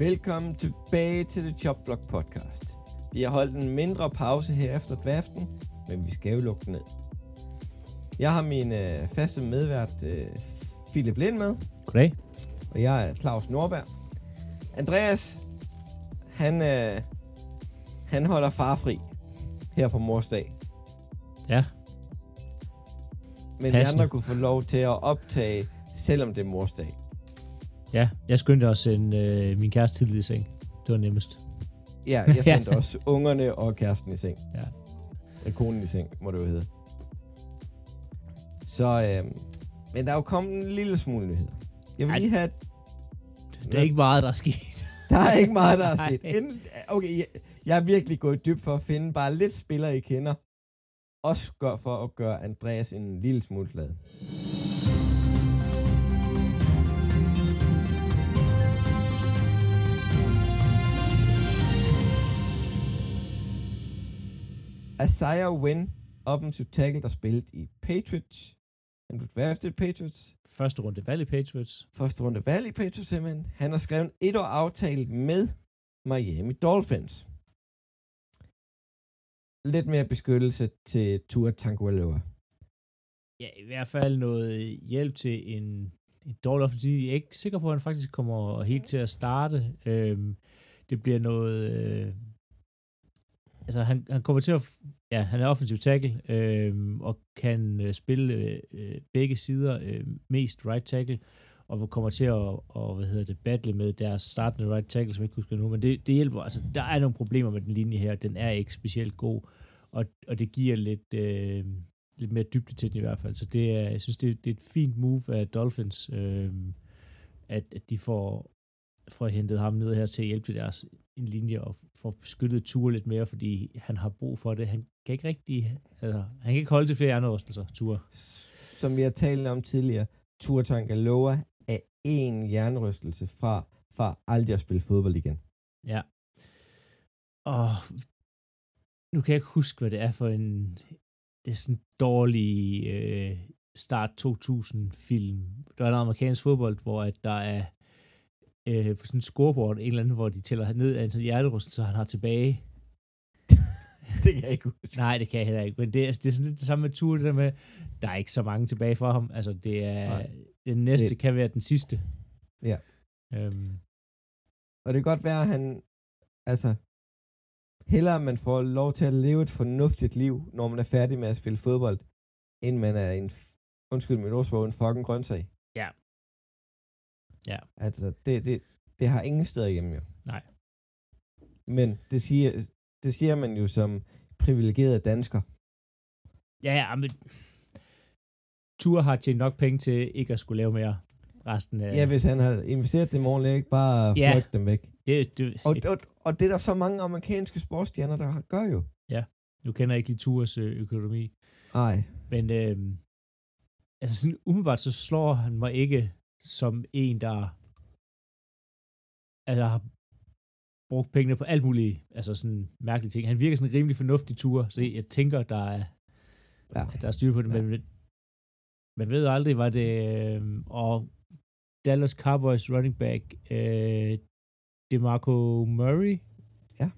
Velkommen tilbage til The Chop Block Podcast. Vi har holdt en mindre pause her efter draften, men vi skal jo lukke den ned. Jeg har min øh, faste medvært, øh, Philip Lind med, Goddag. og jeg er Claus Norberg. Andreas, han, øh, han holder farfri her på mors dag. Ja, Men Passende. vi andre kunne få lov til at optage, selvom det er mors dag. Ja. Jeg skyndte også sende øh, min kæreste tidligt i seng. Det var nemmest. Ja, jeg sendte også ungerne og kæresten i seng. Ja. Eller konen i seng, må det jo hedde. Så, øh, men der er jo kommet en lille smule nyheder. Jeg vil Ej. lige have... Det er ikke meget, der er sket. Der er ikke meget, der er sket. Inden, okay, jeg, jeg er virkelig gået dybt for at finde bare lidt spillere, I kender. Også gør for at gøre Andreas en lille smule glad. Isaiah Wynn, offensive tackle, der spillede i Patriots. Han blev draftet i Patriots. Første runde valg i Patriots. Første runde valg i Patriots simpelthen. Han har skrevet en et år aftale med Miami Dolphins. Lidt mere beskyttelse til Tua Tagovailoa. Ja, i hvert fald noget hjælp til en, en dårlig offensiv. Jeg er ikke sikker på, at han faktisk kommer helt til at starte. Øhm, det bliver noget... Øh, altså, han, han kommer til at... Ja, han er offensiv tackle, øh, og kan øh, spille øh, begge sider, øh, mest right tackle, og kommer til at, og, hvad hedder det, battle med deres startende right tackle, som jeg ikke husker nu, men det, det hjælper, altså der er nogle problemer med den linje her, den er ikke specielt god, og, og det giver lidt, øh, lidt mere dybde til den i hvert fald, så det er, jeg synes, det, det er et fint move af Dolphins, øh, at, at de får, får hentet ham ned her til at hjælpe deres en linje og får beskyttet Ture lidt mere, fordi han har brug for det. Han kan ikke rigtig, altså, han kan ikke holde til flere andre rystelser, Ture. Som vi har talt om tidligere, Tua Tagovailoa er en hjernerystelse fra, fra aldrig at spille fodbold igen. Ja. Og nu kan jeg ikke huske, hvad det er for en, det er sådan en dårlig øh, start 2000 film. Der er en amerikansk fodbold, hvor at der er øh, på sådan en scoreboard, en eller anden, hvor de tæller ned af antal hjerterystelser, han har tilbage. det kan jeg ikke huske. Nej, det kan jeg heller ikke. Men det, er, det er sådan lidt det samme med Ture, det der med, der er ikke så mange tilbage fra ham. Altså, det er, Nej. den næste Det- kan være den sidste. Ja. Øhm, Og det kan godt være, at han, altså, hellere man får lov til at leve et fornuftigt liv, når man er færdig med at spille fodbold, end man er en, undskyld mit ordsprog, en fucking grøntsag. Ja. Ja. Altså, det, det, det har ingen steder hjemme jo. Nej. Men det siger, det siger man jo som privilegeret dansker. ja, ja, men Ture har tjent nok penge til ikke at skulle lave mere resten af... Ja, hvis han har investeret dem ordentligt, ikke bare Ja. fløjt dem væk. det, det, Og, og, og det er der så mange amerikanske sportsstjerner, der har- gør jo. nu kender jeg ikke lige Tures øh, økonomi, Nej. men øh, altså sådan umiddelbart så slår han mig ikke som en, der altså, har brugt pengene på alt muligt, altså sådan mærkelige ting. Han virker sådan en rimelig fornuftig tur, så jeg tænker, der er, Ja. at der er styr på det, Ja. men man ved aldrig, var det, øh, og Dallas Cowboys running back, øh, DeMarco Murray. Ja.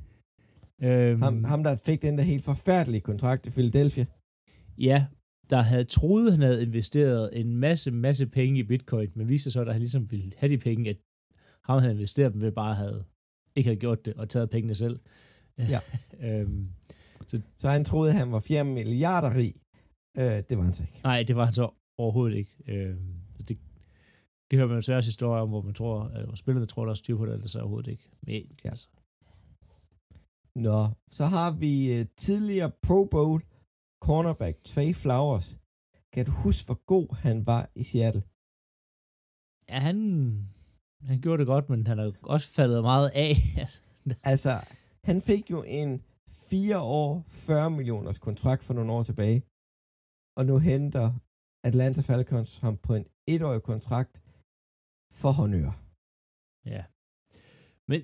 Øhm, Ham, ham, der fik den der helt forfærdelige kontrakt i Philadelphia. Ja, der havde troet, han havde investeret en masse, masse penge i bitcoin, men viste sig så, at han ligesom ville have de penge, at ham havde investeret dem ved bare havde ikke havde gjort det og taget pengene selv. Ja. øhm, Så han troede, at han var 4 milliarder rig. Øh, det var han så ikke. nej, det var han så overhovedet ikke. Så det, det hører man jo svært historier om, hvor man tror, at hvor spillerne tror, der er styr på det, eller så overhovedet ikke. Men, Ja. altså, Nå, så har vi øh, tidligere Pro Bowl cornerback Trey Flowers. Kan du huske, hvor god han var i Seattle? ja, han, han gjorde det godt, men han har også faldet meget af. altså, Altså, han fik jo en 4 år, 40 millioners kontrakt for nogle år tilbage. Og nu henter Atlanta Falcons ham på en etårig kontrakt for honør. Ja. Men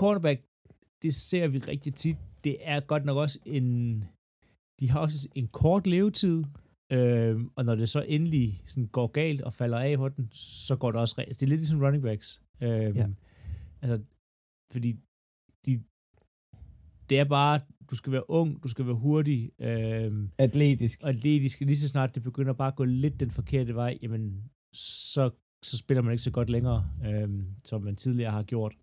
cornerback, det ser vi rigtig tit. Det er godt nok også en... De har også en kort levetid, øh, og når det så endelig sådan går galt og falder af på den, så går det også... re- Det er lidt ligesom running backs. Øh, Ja. Altså, fordi de, det er bare, du skal være ung, du skal være hurtig, øh, Atletisk. atletisk. Lige så snart det begynder bare at gå lidt den forkerte vej, jamen, så, så spiller man ikke så godt længere, øh, som man tidligere har gjort.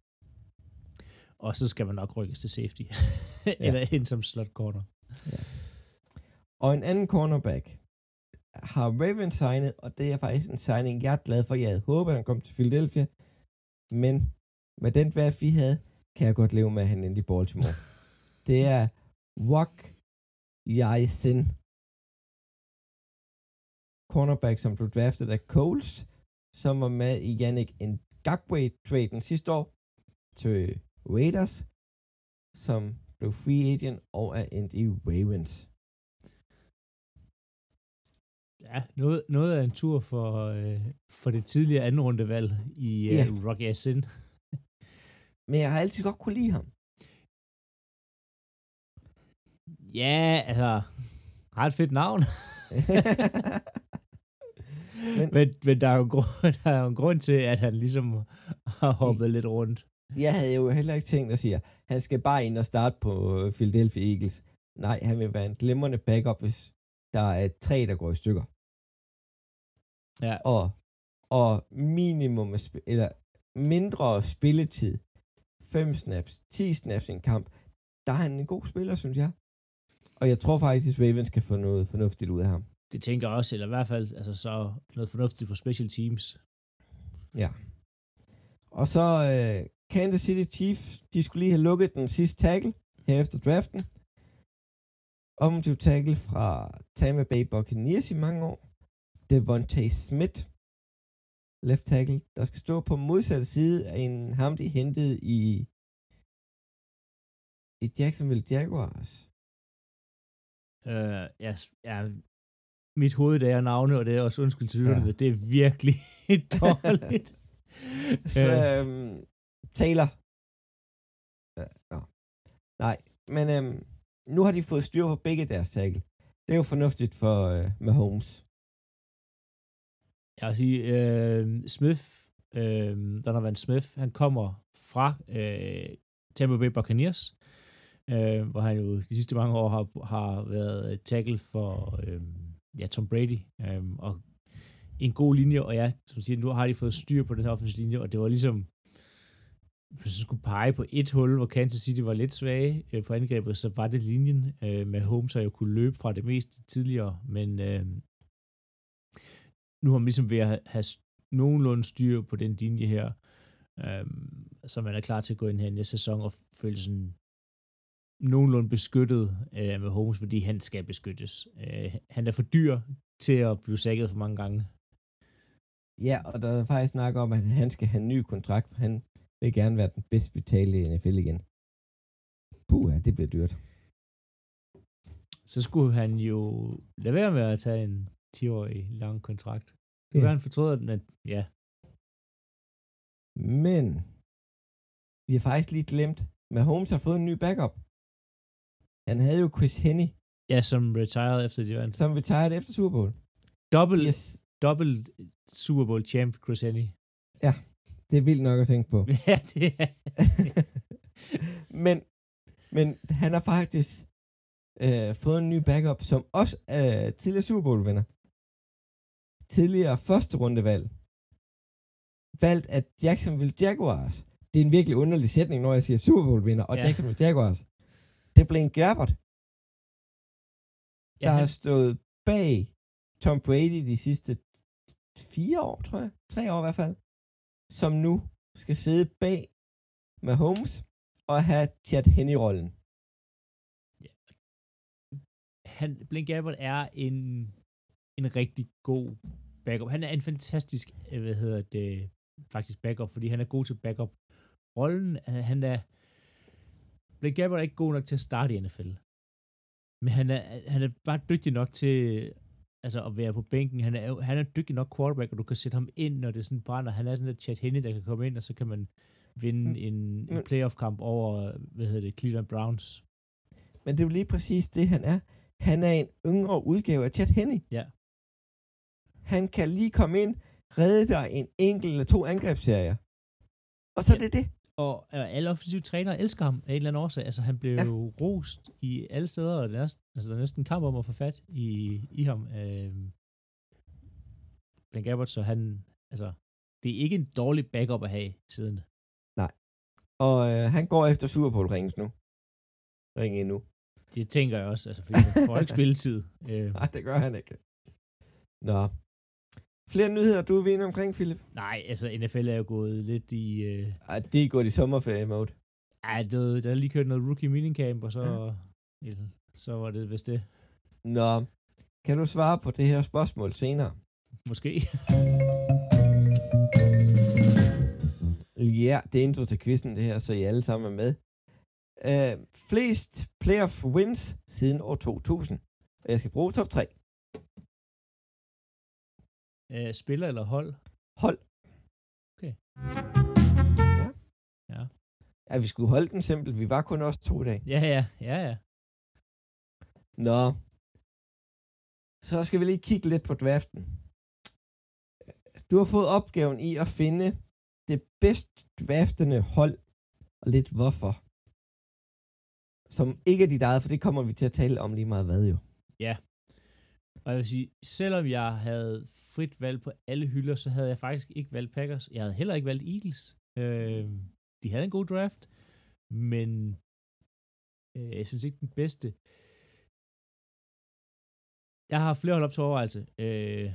Og så skal man nok rykkes til safety. Eller ind som slot corner. Og en anden cornerback har Ravens signet, og det er faktisk en signing, jeg er glad for. Jeg havde håbet, at han kom til Philadelphia, men med den draft, vi havde, kan jeg godt leve med, at han endte i Baltimore. det er Wok Yasin, cornerback, som blev draftet af Coles, som var med i Yannick Ngakwe-traden sidste år til Raiders, som blev free agent og er endt i Ravens. Ja, noget, noget af en tur for, øh, for det tidligere anden rundevalg i øh, Ja. Rocky Sin. Men jeg har altid godt kunne lide ham. Ja, altså, har et fedt navn. Men- men, men der, er jo en grund, der er jo en grund til, at han ligesom har hoppet lidt rundt. jeg havde jo heller ikke tænkt at sige, han skal bare ind og starte på øh, Philadelphia Eagles. Nej, han vil være en glimrende backup, hvis der er træ, der går i stykker. Ja, Og, og minimum, sp- eller mindre spilletid, 5 snaps, 10 snaps i en kamp, der er han en god spiller, synes jeg. Og jeg tror faktisk, at Ravens kan få noget fornuftigt ud af ham. det tænker jeg også, eller i hvert fald altså, så noget fornuftigt på special teams. Ja. Og så øh, Kansas City Chiefs, de skulle lige have lukket den sidste tackle her efter draften. Offensive tackle fra Tampa Bay Buccaneers i mange år. Devontae Smith, left tackle, der skal stå på modsatte side af en ham, de hentede i, i Jacksonville Jaguars. Øh, ja, ja, mit hoved, det er navne, og det er også undskyld til Ja. det er virkelig dårligt. Så Øh. øhm, Taylor. Ja, nå. Nej, men øhm, nu har de fået styr på begge deres tackle. Det er jo fornuftigt for øh, Mahomes. Jeg vil sige, øh, Smith, øh, Donovan Smith, han kommer fra øh, Tampa Bay Buccaneers, øh, hvor han jo de sidste mange år har, har været tackle for øh, ja, Tom Brady, øh, og en god linje, og ja, som du siger, nu har de fået styr på den her offensive linje, og det var ligesom, hvis du skulle pege på et hul, hvor Kansas City var lidt svage øh, på angrebet, så var det linjen øh, med Holmes, der jo kunne løbe fra det meste tidligere, men øh, nu har man ligesom ved at have, nogenlunde styr på den linje her, øh, så man er klar til at gå ind her i næste sæson og føle sådan nogenlunde beskyttet øh, med Holmes, fordi han skal beskyttes. Øh, han er for dyr til at blive sækket for mange gange. Ja, og der er faktisk snak om, at han skal have en ny kontrakt, for han vil gerne være den bedst betalte i NFL igen. Puh, ja, det bliver dyrt. Så skulle han jo lade være med at tage en 10-årig lang kontrakt. Det Ja. kan han fortryder den, at ja, Men vi har faktisk lige glemt, Mahomes har fået en ny backup. Han havde jo Chris Henney, ja som retired efter de vandt. som retired efter Super Bowl. Dobbelt, Yes. dobbelt Super Bowl champ Chris Henney. Det er vildt nok at tænke på. ja, det er. men, men han har faktisk øh, fået en ny backup, som også er tidligere Super Bowl vinder. Tidligere første rundevalg. Valgt af Jacksonville Jaguars. Det er en virkelig underlig sætning, når jeg siger Super Bowl vinder og Ja. Jacksonville Jaguars. Det er Blaine Gabbert, Ja, der han, har stået bag Tom Brady de sidste fire år, tror jeg. Tre år i hvert fald. Som nu skal sidde bag Mahomes og have Chad Henne-rollen. han, Blink Gabbert er en, en rigtig god backup. Han er en fantastisk, øh, hvad hedder det, faktisk backup, fordi han er god til backup. Rollen, han er, Blink Gabbert er ikke god nok til at starte i NFL. Men han er, han er bare dygtig nok til altså at være på bænken. Han er, han er dygtig nok quarterback, og du kan sætte ham ind, når det sådan brænder. Han er sådan et Chad Henne, der kan komme ind, og så kan man vinde Mm, en, en men- playoff-kamp over, hvad hedder det, Cleveland Browns. Men det er jo lige præcis det, han er. Han er en yngre udgave af Chad Henne. Ja. Han kan lige komme ind, redde dig en enkelt eller to angrebsserier. Og så er Ja. det det. Og øh, alle offensive trænere elsker ham af en eller anden årsag. Altså, han blev Ja. jo rost i alle steder, og der er, altså, der er næsten kamp om at få fat i, i ham. Øh, Blaine Gabbert, så han, altså, det er ikke en dårlig backup at have siden. Og øh, han går efter Super Bowl rings nu. Ring endnu. Det tænker jeg også, altså, fordi han får ikke spilletid. Øh, Nej, det gør han ikke. Nå. Flere nyheder, du er ved omkring, Philip? nej, altså, NFL er jo gået lidt i... Øh, Ej, det er gået i sommerferie-mode. ej, der, der er lige kørt noget rookie minicamp, og så, ja. så var det vist det. Nå. Kan du svare på det her spørgsmål senere? Måske. Ja, det er intro til quizzen, det her, så I alle sammen er med. Uh, flest playoff wins siden år 2000. Og jeg skal bruge top 3. øh, spiller eller hold? Hold. Okay. Ja. Ja. Ja, vi skulle holde den simpel. Vi var kun også to i dag. Ja, ja, ja, ja. Nå. Så skal vi lige kigge lidt på draften. Du har fået opgaven i at finde det bedst draftende hold, og lidt hvorfor. Som ikke er dit eget, for det kommer vi til at tale om lige meget hvad jo. Og jeg vil sige, selvom jeg havde frit valg på alle hylder, så havde jeg faktisk ikke valgt Packers. Jeg havde heller ikke valgt Eagles. Øh, de havde en god draft, men øh, jeg synes ikke den bedste. Jeg har flere hold op til overvejelse. Øh,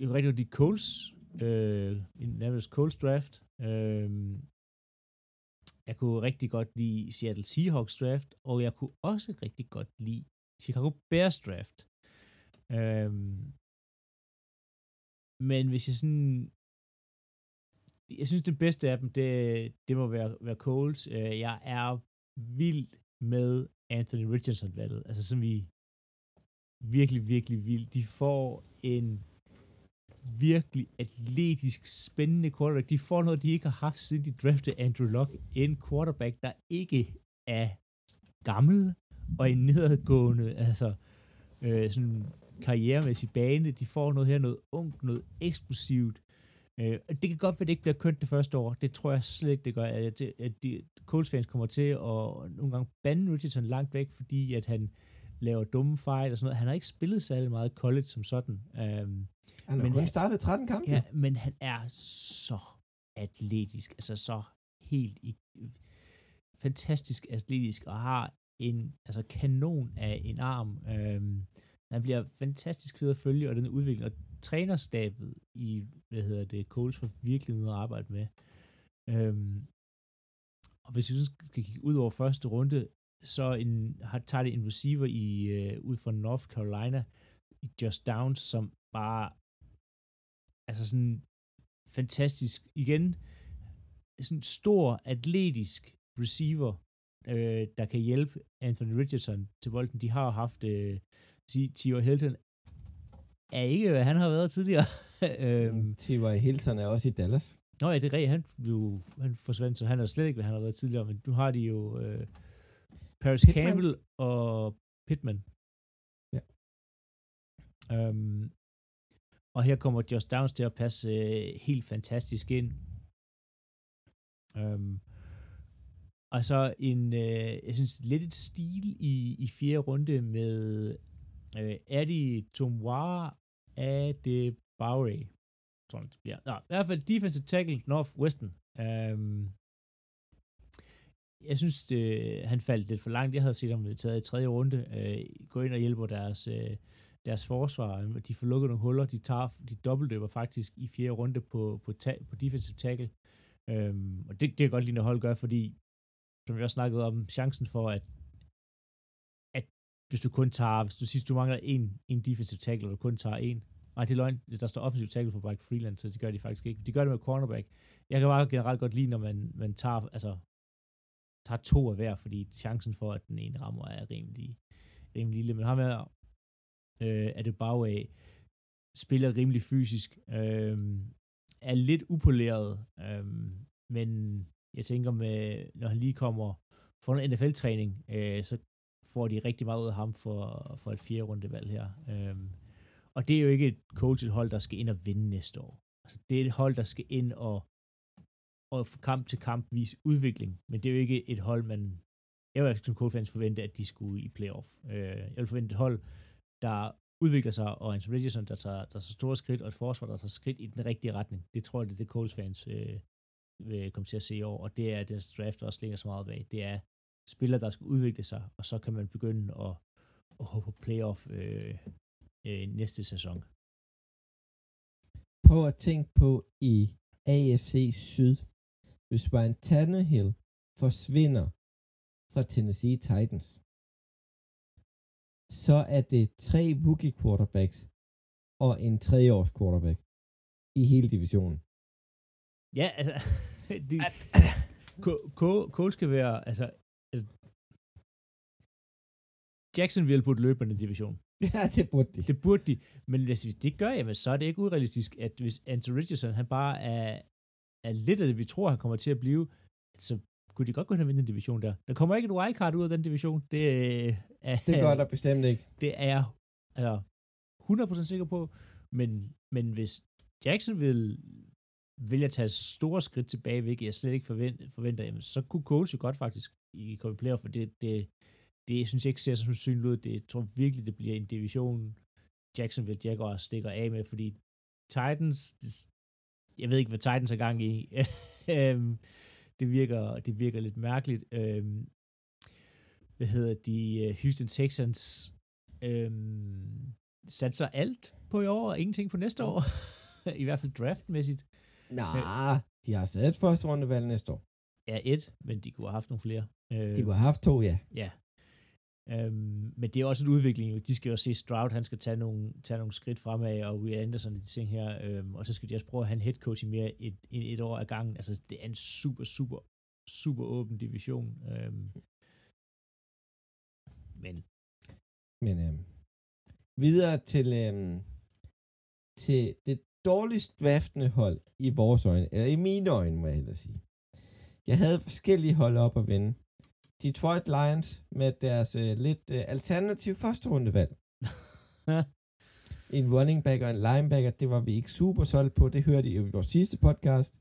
jeg rigtig godt lide Coles, øh, nærmest Coles draft. Øh, jeg kunne rigtig godt lide Seattle Seahawks draft, og jeg kunne også rigtig godt lide Chicago Bears draft. Øhm, men hvis jeg sådan... Jeg synes, det bedste af dem, det, det må være, være Coles. Øh, jeg er vild med Anthony Richardson-valget. Altså, som vi virkelig, virkelig vild. De får en virkelig atletisk, spændende quarterback. De får noget, de ikke har haft, siden de draftede Andrew Luck. En quarterback, der ikke er gammel og en nedadgående, altså øh, sådan karrieremæssig bane. De får noget her, noget ungt, noget eksplosivt. Øh, det kan godt være, at det ikke bliver kønt det første år. Det tror jeg slet ikke, det gør. At, at de Colts fans kommer til at nogle gange bande Richardson langt væk, fordi at han laver dumme fejl og sådan noget. Han har ikke spillet særlig meget college som sådan. Øhm, Han har Men kun han- startet 13 kampe. Ja, men han er så atletisk, altså så helt i, fantastisk atletisk, og har en altså kanon af en arm. Øhm, han bliver fantastisk fed at følge, og den udvikling, og trænerstabet i, hvad hedder det, Coles for virkelig noget at arbejde med. Øhm, og hvis vi skal kigge ud over første runde, så en, har, tager det en receiver i, øh, ud fra North Carolina, i Just Downs, som bare altså sådan fantastisk, igen, sådan stor, atletisk receiver, øh, der kan hjælpe Anthony Richardson til bolden. De har jo haft, øh, Tio Hilton er ikke, hvad han har været tidligere. øhm, T.Y. Hilton er også i Dallas. Nå ja, det er rigtigt. Han, blev, han forsvandt, så han er slet ikke, hvad han har været tidligere. Men nu har de jo øh, Paris Pittman. Campbell og Pittman. Ja. Øhm, og her kommer Josh Downs til at passe øh, helt fantastisk ind. Øhm, og så en, øh, jeg synes, lidt et stil i, i fjerde runde med øh, Eddie Tomoir af det Bowery. Sådan det bliver. Nå, i hvert fald defensive tackle Northwestern. Øhm, jeg synes, det, han faldt lidt for langt. Jeg havde set ham taget i tredje runde. Øh, gå ind og hjælpe deres, øh, deres forsvar. De får lukket nogle huller. De, tager, de dobbeltløber faktisk i fjerde runde på, på, ta- på defensive tackle. Øhm, og det, det kan godt lide, at hold gør, fordi som vi også snakkede om, chancen for, at hvis du kun tager, hvis du siger, du mangler en, en defensive tackle, og du kun tager en, nej, det er løgn, der står offensiv tackle på Mike Freeland, så det gør de faktisk ikke. De gør det med cornerback. Jeg kan bare generelt godt lide, når man, man tager, altså, tager to af hver, fordi chancen for, at den ene rammer, er rimelig, rimelig lille. Men ham her, øh, er det bag af, spiller rimelig fysisk, øh, er lidt upoleret, øh, men jeg tænker med, når han lige kommer for en NFL-træning, øh, så får de rigtig meget ud af ham for, for et fjerde rundevalg her. Øhm, og det er jo ikke et coachet hold, der skal ind og vinde næste år. Altså, det er et hold, der skal ind og og fra kamp til kamp vise udvikling, men det er jo ikke et hold, man, jeg vil som Colts-fans forvente, at de skulle i playoff. Øh, jeg vil forvente et hold, der udvikler sig, og Anthony Richardson, der tager, der tager store skridt, og et forsvar, der tager skridt i den rigtige retning. Det tror jeg, det er det Colts-fans øh, vil komme til at se i år, og det er deres draft også ligger så meget bag. Det er spillere, der skal udvikle sig, og så kan man begynde at, at håbe på playoff øh, øh, næste sæson. Prøv at tænke på i AFC Syd, hvis Brian Tannehill forsvinder fra Tennessee Titans, så er det tre rookie quarterbacks og en tredjeårs quarterback i hele divisionen. Ja, altså, de, Cole skal være, altså, altså, Jacksonville burde løbe den division. Ja, det burde de. Det burde de, men hvis det gør, jamen, så er det ikke urealistisk, at hvis Anthony Richardson, han bare er, er lidt af det, vi tror, han kommer til at blive, så kunne de godt gå hen og vinde den division der. Der kommer ikke et wildcard ud af den division. Det, er, det gør der bestemt ikke. Det er jeg altså, 100% sikker på. Men, men hvis Jacksonville vil at tage store skridt tilbage, hvilket jeg slet ikke forventer, forventer jamen, så kunne Coles jo godt faktisk i komme playoff, for det, det, det synes jeg ikke ser så sandsynligt ud. Det jeg tror virkelig, det bliver en division, Jacksonville Jaguars stikker af med, fordi Titans, jeg ved ikke, hvad Titans er gang i. Øhm, det virker, det virker lidt mærkeligt. Øhm, hvad hedder de? Øh, Houston Texans øhm, satser alt på i år, og ingenting på næste år. I hvert fald draftmæssigt. Nej, de har stadig et første rundevalg næste år. Ja, et, men de kunne have haft nogle flere. De kunne have haft to, ja. Ja. Øhm, men det er også en udvikling. Jo. De skal jo se Stroud, han skal tage nogle, tage nogle skridt fremad, og Will Anderson de ting her, øhm, og så skal de også prøve at have en head coach i mere et, et, et år ad gangen. Altså, det er en super, super, super åben division. Øhm, men... Men øhm, videre til, øhm, til det dårligst draftende hold i vores øjne, eller i mine øjne, må jeg hellere sige. Jeg havde forskellige hold op at vinde. Detroit Lions med deres øh, lidt øh, alternativ første rundevalg. en running back og en linebacker, det var vi ikke super solgt på, det hørte I i vores sidste podcast.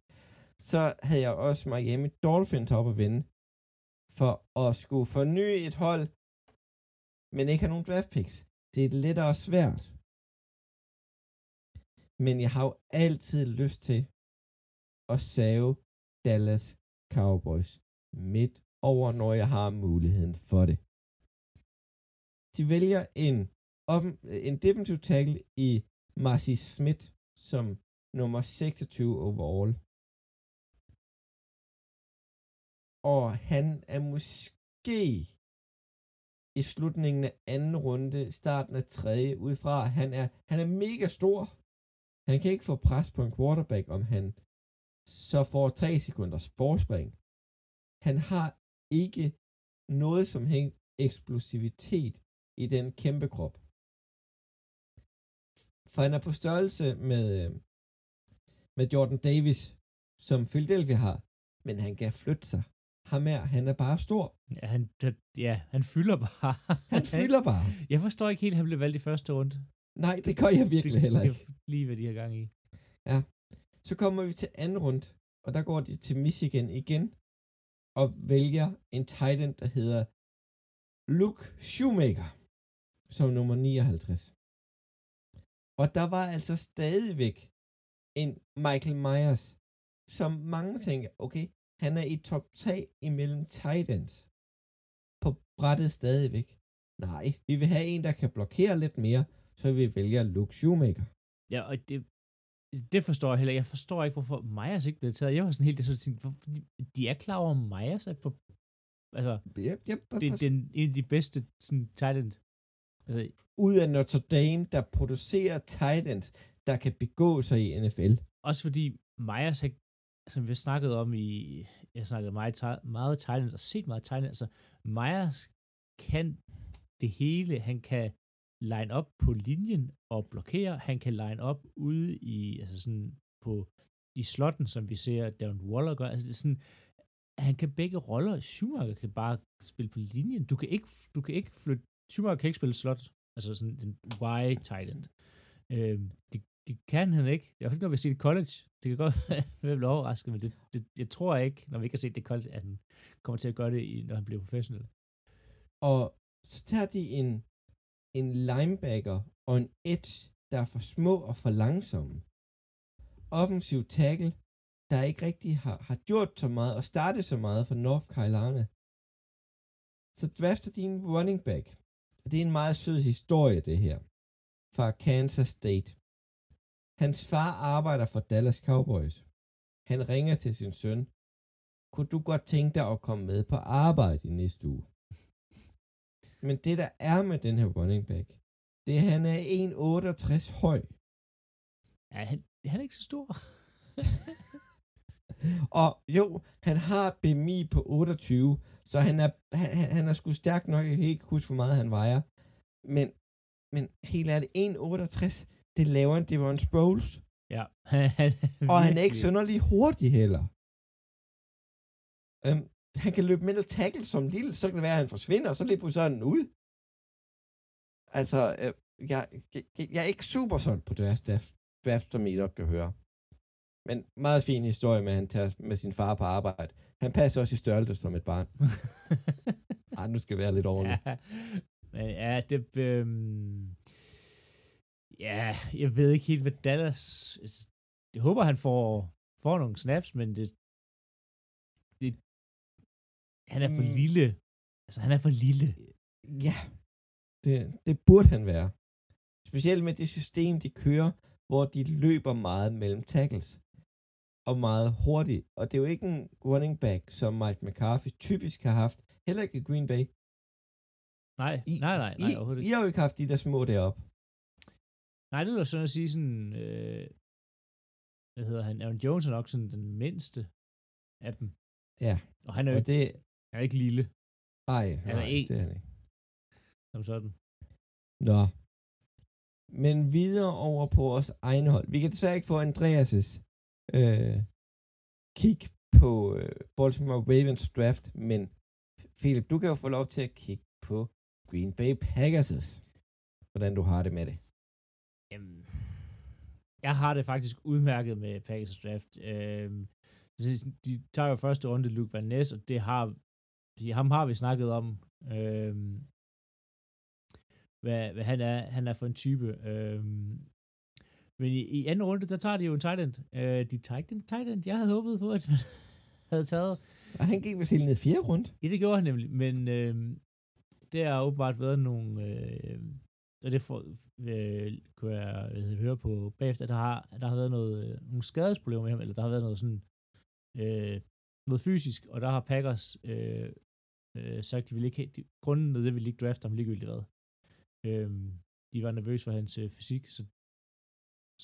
Så havde jeg også Miami Dolphins op at vinde, for at skulle forny et hold, men ikke have nogen draft picks. Det er lidt og svært. Men jeg har jo altid lyst til at save Dallas Cowboys midt over, når jeg har muligheden for det. De vælger en, op, en defensive tackle i Marcy Smith som nummer 26 overall. Og han er måske i slutningen af anden runde, starten af tredje, ud fra, han er, han er mega stor. Han kan ikke få pres på en quarterback, om han så får 3 sekunders forspring. Han har ikke noget som helst eksplosivitet i den kæmpe krop. For han er på størrelse med, øh, med Jordan Davis, som Philadelphia har, men han kan flytte sig. Ham er, han er bare stor. Ja, han, ja, han fylder bare. Han fylder bare. Jeg forstår ikke helt, at han blev valgt i første runde. Nej, det gør jeg virkelig det, heller ikke. Det lige, hvad de har gang i. Ja. Så kommer vi til anden runde, og der går de til Michigan igen, og vælger en tight end, der hedder Luke Shoemaker, som nummer 59. Og der var altså stadigvæk en Michael Myers, som mange tænker, okay, han er i top 3 imellem Titans. På brættet stadigvæk. Nej, vi vil have en, der kan blokere lidt mere, så vi vælger Luke Shoemaker. Ja, og det, det forstår jeg heller Jeg forstår ikke, hvorfor Myers ikke blev taget. Jeg var sådan helt sådan, de er klar over, at Myers er på... Altså, yep, yep, det, er en af de bedste sådan, Titans. Altså, Ud af Notre Dame, der producerer Titans, der kan begå sig i NFL. Også fordi Myers har som vi snakkede om i, jeg snakkede meget, meget Thailand, og set meget Thailand, altså Myers kan det hele, han kan line op på linjen og blokere, han kan line op ude i, altså sådan på, i slotten, som vi ser Darren Waller gør, altså det er sådan, han kan begge roller, Schumacher kan bare spille på linjen, du kan ikke, du kan ikke flytte, Schumacher kan ikke spille slot, altså sådan den wide tight end. Øh, det, det kan han ikke. Det er også når vi har set college. Det kan godt være, blive overrasket, men det, det, jeg tror ikke, når vi ikke har set det college, at han kommer til at gøre det, når han bliver professionel. Og så tager de en, en linebacker og en edge, der er for små og for langsomme. Offensiv tackle, der ikke rigtig har, har gjort så meget og startet så meget for North Carolina. Så drafter din running back. Og det er en meget sød historie, det her. Fra Kansas State. Hans far arbejder for Dallas Cowboys. Han ringer til sin søn. Kunne du godt tænke dig at komme med på arbejde i næste uge? Men det, der er med den her running back, det er, at han er 1,68 høj. Ja, han, han er ikke så stor. Og jo, han har BMI på 28, så han er, han, han er sgu stærk nok. Jeg kan ikke huske, hvor meget han vejer. Men, men helt ærligt, 1,68, det laver en Devon Sproles. Ja. og han er ikke sønderlig hurtig heller. Um, han kan løbe middle tackle som lille, så kan det være, at han forsvinder, og så løber sådan ud. Altså, øh, jeg, jeg, jeg er ikke super sådan på draft, draft, som I nok kan høre. Men meget fin historie med, at han tager med sin far på arbejde. Han passer også i størrelse som et barn. Ej, nu skal være lidt ordentligt. Ja, men ja, det... Øhm, ja, jeg ved ikke helt, hvad Dallas... Jeg håber, han får, får nogle snaps, men det... Han er for mm. lille. Altså, han er for lille. Ja, det, det burde han være. Specielt med det system, de kører, hvor de løber meget mellem tackles og meget hurtigt. Og det er jo ikke en running back, som Mike McCarthy typisk har haft. Heller ikke i Green Bay. Nej, I, nej, nej, nej, I, overhovedet ikke. I har jo ikke haft de der små deroppe. Nej, det er sådan at sige sådan, øh, hvad hedder han, Aaron Jones er nok sådan den mindste af dem. Ja. Og han er jo og det, han er ikke lille. Nej, han nej, er en. det er han ikke. Som sådan. Nå. Men videre over på vores egen hold. Vi kan desværre ikke få Andreas' øh, kig på øh, Baltimore Ravens draft, men Philip, du kan jo få lov til at kigge på Green Bay Packers' hvordan du har det med det. Jamen, jeg har det faktisk udmærket med Packers draft. Øhm, de tager jo første runde Luke Van Ness, og det har, ham har vi snakket om. Øhm, hvad, hvad han er, han er for en type. Øhm, men i, i anden runde, der tager de jo en tight end. Øh, de tager tight end, jeg havde håbet på, at man havde taget. Og han gik vist helt ned i fjerde runde. Ja, det gjorde han nemlig, men øh, det har åbenbart været nogle, øh, og det for, øh, kunne jeg øh, høre på bagefter, der har, der har været noget, øh, nogle skadesproblemer med ham, eller der har været noget sådan, øh, noget fysisk, og der har Packers øh, øh, sagt, de ville ikke, de, grunden til det ville ikke drafte ham ligegyldigt hvad. Øh, de var nervøse for hans øh, fysik, så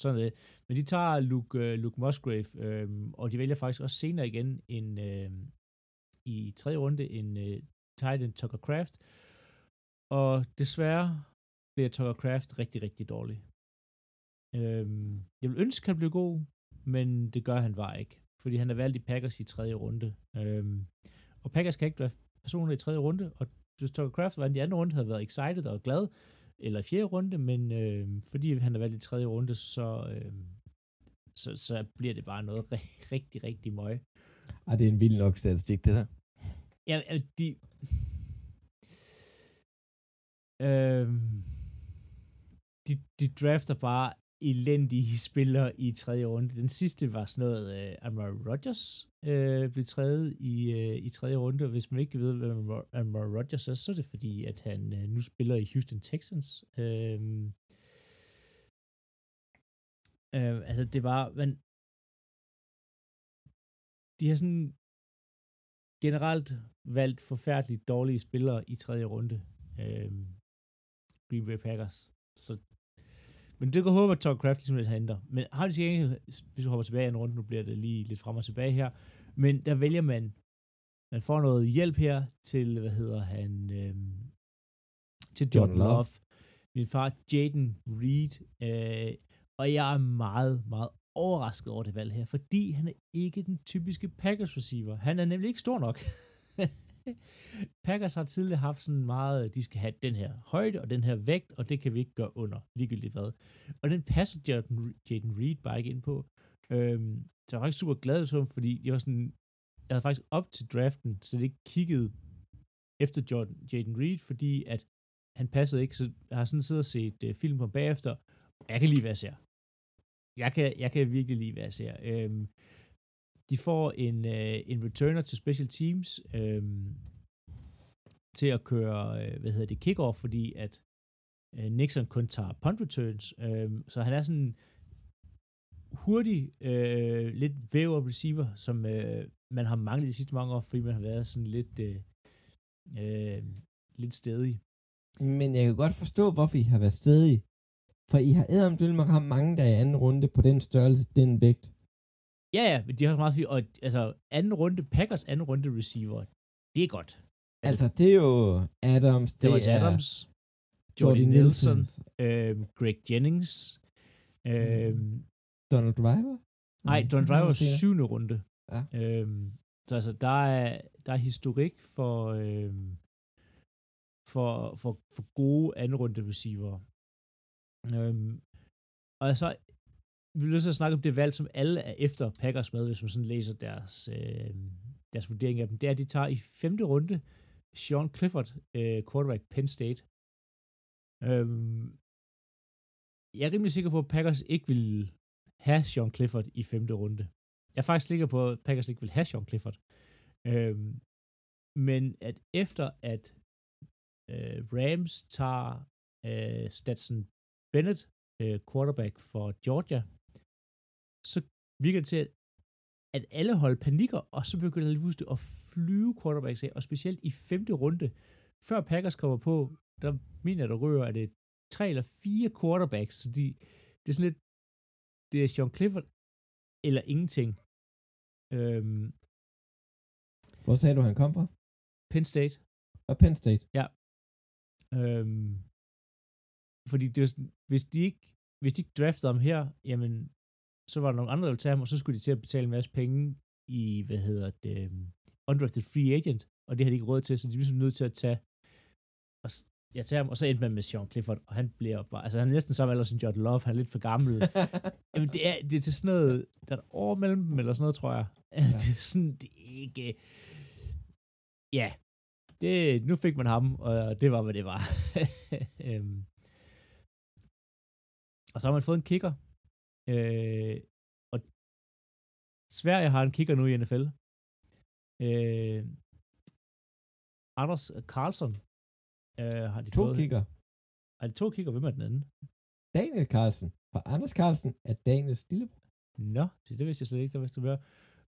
sådan det. Men de tager Luke, øh, Luke Musgrave, øh, og de vælger faktisk også senere igen en, øh, i tredje runde en øh, Titan Tucker Craft. Og desværre bliver Tucker Craft rigtig, rigtig dårlig. Øh, jeg vil ønske, at han blev god, men det gør han bare ikke. Fordi han er valgt i Packers i tredje runde. Øh, og Packers kan ikke være personer i tredje runde, og Tucker Craft var i anden runde, havde været excited og glad, eller fjerde runde, men øh, fordi han er valgt i tredje runde, så, øh, så, så bliver det bare noget rigtig, rigtig, rigtig møg. Ej, det er en vild nok statistik, det der. Ja, de... Øh, de, de drafter bare elendige spillere i tredje runde. Den sidste var sådan noget, øh, uh, Amar Rodgers uh, blev træet i, uh, i tredje runde, og hvis man ikke ved, hvem Amar Rodgers er, så er det fordi, at han uh, nu spiller i Houston Texans. Uh, uh, altså, det var, men de har sådan generelt valgt forfærdeligt dårlige spillere i tredje runde. Uh, Green Bay Packers. Så men det kan håbe, at Todd Craft ligesom henter. Men har de til gengæld, hvis du hopper tilbage i en runde, nu bliver det lige lidt frem og tilbage her, men der vælger man, man får noget hjælp her til, hvad hedder han, øhm, til John, John Love. Love. Min far, Jaden Reed, øh, og jeg er meget, meget overrasket over det valg her, fordi han er ikke den typiske Packers receiver. Han er nemlig ikke stor nok. Packers har tidligere haft sådan meget, de skal have den her højde og den her vægt, og det kan vi ikke gøre under, ligegyldigt hvad. Og den passer Jaden, Jaden Reed bare ikke ind på. Øhm, så jeg var faktisk super glad for, fordi jeg var sådan, jeg havde faktisk op til draften, så det ikke kiggede efter Jordan, Jaden Reed, fordi at han passede ikke, så jeg har sådan siddet og set uh, film på bagefter, bagefter, jeg kan lige hvad jeg ser. Jeg kan, jeg kan virkelig lige hvad jeg ser. Øhm, de får en, øh, en returner til special teams øh, til at køre, øh, hvad hedder det, kickoff, fordi at øh, Nixon kun tager punt returns. Øh, så han er sådan hurtig, øh, lidt væver receiver, som øh, man har manglet de sidste mange år, fordi man har været sådan lidt, øh, øh, lidt stedig. Men jeg kan godt forstå, hvorfor I har været stedige. For I har æder om med ham mange dage i anden runde på den størrelse, den vægt. Ja, ja, men de har meget fint. Og altså, anden runde, Packers anden runde receiver, det er godt. Altså, altså det er jo Adams, det, det var Adams, Jordy Nelson, øhm, Greg Jennings, øhm, Donald Driver? Nej, Donald Driver var syvende runde. Ja. Øhm, så altså, der er, der er historik for, øhm, for, for, for gode anden runde receiver. Øhm, og så vi vil lyst til at snakke om det valg, som alle er efter Packers med, hvis man sådan læser deres, øh, deres vurdering af dem. Det er, at de tager i femte runde Sean Clifford, øh, quarterback Penn State. Øhm, jeg er rimelig sikker på, at Packers ikke vil have Sean Clifford i femte runde. Jeg er faktisk sikker på, at Packers ikke vil have Sean Clifford. Øhm, men at efter at øh, Rams tager øh, Stetson Bennett, øh, quarterback for Georgia, så virker det til, at alle holder panikker, og så begynder lige pludselig at flyve quarterbacks af, og specielt i femte runde, før Packers kommer på, der mener jeg, der rører, at det er tre eller fire quarterbacks, så de, det er sådan lidt, det er Sean Clifford, eller ingenting. Øhm, Hvor sagde du, han kom fra? Penn State. Og Penn State? Ja. Øhm, fordi det var sådan, hvis de ikke, hvis de ikke draftede ham her, jamen, så var der nogle andre, der ville tage ham, og så skulle de til at betale en masse penge i, hvad hedder det, um, undrafted free agent, og det har de ikke råd til, så de ligesom nødt til at tage, og jeg tager ham, og så endte man med Sean Clifford, og han bliver bare, altså han er næsten samme alder som Jordan Love, han er lidt for gammel. Jamen det er, det er til sådan noget, der er et år mellem dem, eller sådan noget, tror jeg. Ja. det er sådan, det er ikke, ja, det, nu fik man ham, og det var, hvad det var. øhm. Og så har man fået en kicker, Øh, og Sverige har en kigger nu i NFL. Øh, Anders Carlson øh, har de to fået. kigger. Har de to kigger? Hvem er den anden? Daniel Carlsen. For Anders Carlsen er Daniels lillebror. Nå, det vidste jeg slet ikke, der vidste du være.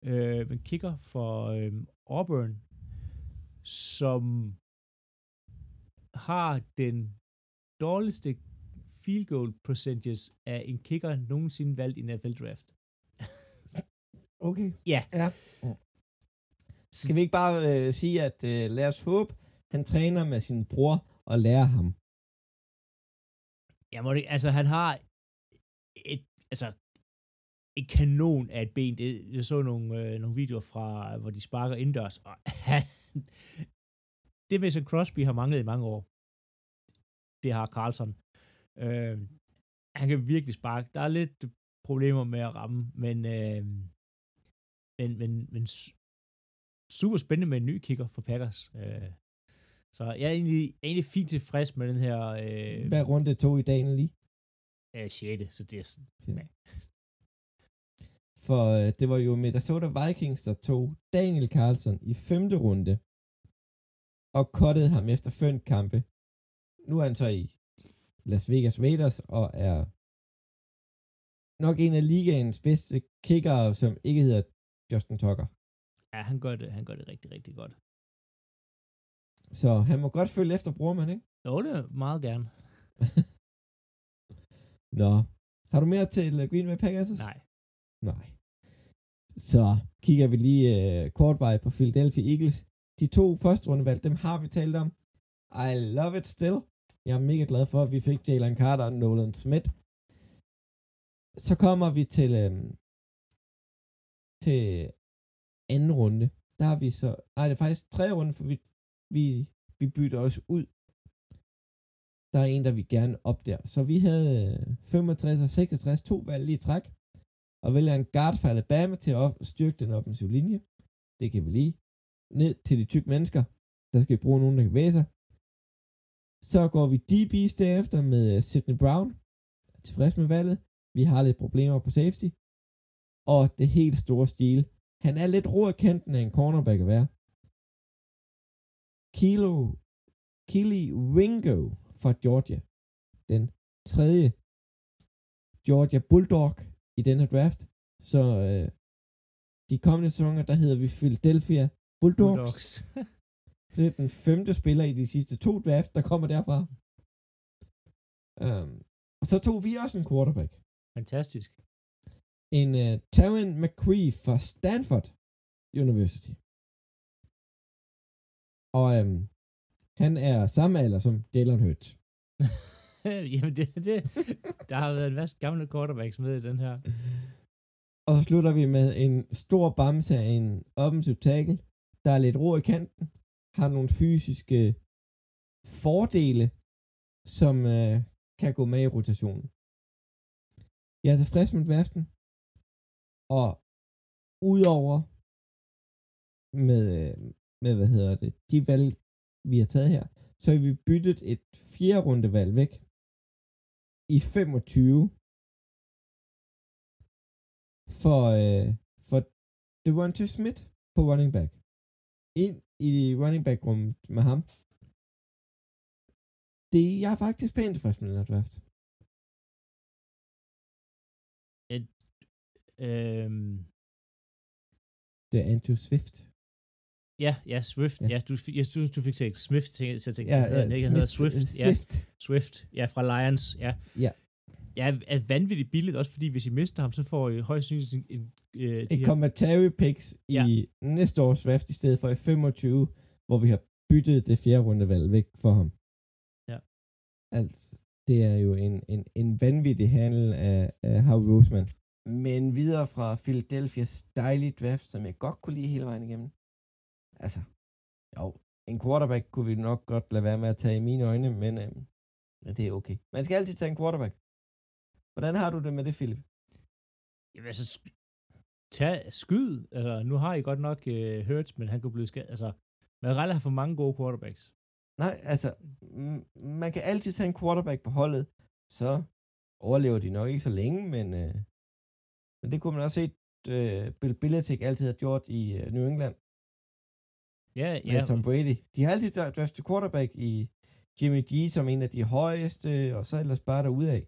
Øh, men kigger for øh, Auburn, som har den dårligste field goal percentages af en kicker nogensinde valgt i NFL draft. okay. Ja. ja. Skal vi ikke bare øh, sige, at øh, lad os håbe, han træner med sin bror og lærer ham? Jeg må det, altså han har et, altså et kanon af et ben. Det, jeg så nogle, øh, nogle videoer fra, hvor de sparker indendørs, og han, det Mason Crosby har manglet i mange år. Det har Carlson. Øh, han kan virkelig sparke. Der er lidt problemer med at ramme, men, øh, men, men, men super spændende med en ny kigger for Packers. Øh, så jeg er egentlig, egentlig fint tilfreds med den her... Øh, Hvad runde tog i dagen lige? Øh, 6. Så det er sådan... Ja. For øh, det var jo Minnesota Vikings, der tog Daniel Carlson i femte runde og kottede ham efter fem kampe. Nu er han så i Las Vegas Raiders og er nok en af ligaens bedste kickere, som ikke hedder Justin Tucker. Ja, han gør det, han gør det rigtig, rigtig godt. Så han må godt følge efter bror, man, ikke? Jo, det er meget gerne. Nå. Har du mere til uh, Green Bay Packers? Nej. Nej. Så kigger vi lige uh, kort vej på Philadelphia Eagles. De to første rundevalg, dem har vi talt om. I love it still. Jeg er mega glad for, at vi fik Jalen Carter og Nolan Smith. Så kommer vi til, øh, til anden runde. der har vi så, nej, det er faktisk tredje runde, for vi, vi, vi bytter os ud. Der er en, der vi gerne op der. Så vi havde øh, 65 og 66, to valg lige i træk, og vælger en guard fra Alabama til at op, styrke den offensive linje. Det kan vi lige. Ned til de tykke mennesker. Der skal vi bruge nogen, der kan væse sig. Så går vi DB's derefter med øh, Sydney Sidney Brown. Tilfreds med valget. Vi har lidt problemer på safety. Og det helt store stil. Han er lidt ro af kanten af en cornerback at være. Kilo, Kili Wingo fra Georgia. Den tredje Georgia Bulldog i denne draft. Så øh, de kommende sæsoner, der hedder vi Philadelphia Bulldogs. Bulldogs. det er den femte spiller i de sidste to draft, der kommer derfra. Um, og så tog vi også en quarterback. Fantastisk. En uh, Taron McCree fra Stanford University. Og um, han er samme alder som Jalen Hurts. Jamen, det, det, der har været en masse gamle quarterbacks med i den her. Og så slutter vi med en stor bamse af en offensive tackle, der er lidt ro i kanten, har nogle fysiske fordele, som øh, kan gå med i rotationen. Jeg er tilfreds med værften, og udover med, øh, med, hvad hedder det, de valg, vi har taget her, så har vi byttet et fjerde runde valg væk i 25 for, øh, for Devonta Smith på running back. En i running back rum med ham. Det, jeg er faktisk pænt tilfreds med den her draft. Et, øhm. Det er Andrew Swift. Ja, ja, Swift. Ja, ja du, jeg synes, du fik sagt Swift, så jeg tænkte, ja, ja, ikke, hedder Swift. Swift. Ja, Swift, ja, fra Lions, ja. Ja. Ja, er vanvittigt billigt, også fordi hvis I mister ham, så får I højst sandsynligt en... en øh, et commentary picks ja. i næste års draft, i stedet for i 25, hvor vi har byttet det fjerde rundevalg væk for ham. Ja. Altså, det er jo en, en, en vanvittig handel af, af Howie Roseman. Men videre fra Philadelphia's dejlige draft, som jeg godt kunne lide hele vejen igennem, altså, jo, en quarterback kunne vi nok godt lade være med at tage i mine øjne, men øh, det er okay. Man skal altid tage en quarterback. Hvordan har du det med det, Philip? Jamen altså, tag, skyd. Altså, nu har I godt nok uh, hørt, men han kunne blive skadet. Altså, man kan aldrig have for mange gode quarterbacks. Nej, altså, man kan altid tage en quarterback på holdet, så overlever de nok ikke så længe, men, uh, men det kunne man også se, uh, Bill Belichick altid har gjort i uh, New England. Ja, med ja. Tom Brady. De har altid draftet quarterback i Jimmy G som en af de højeste, og så ellers bare derudad.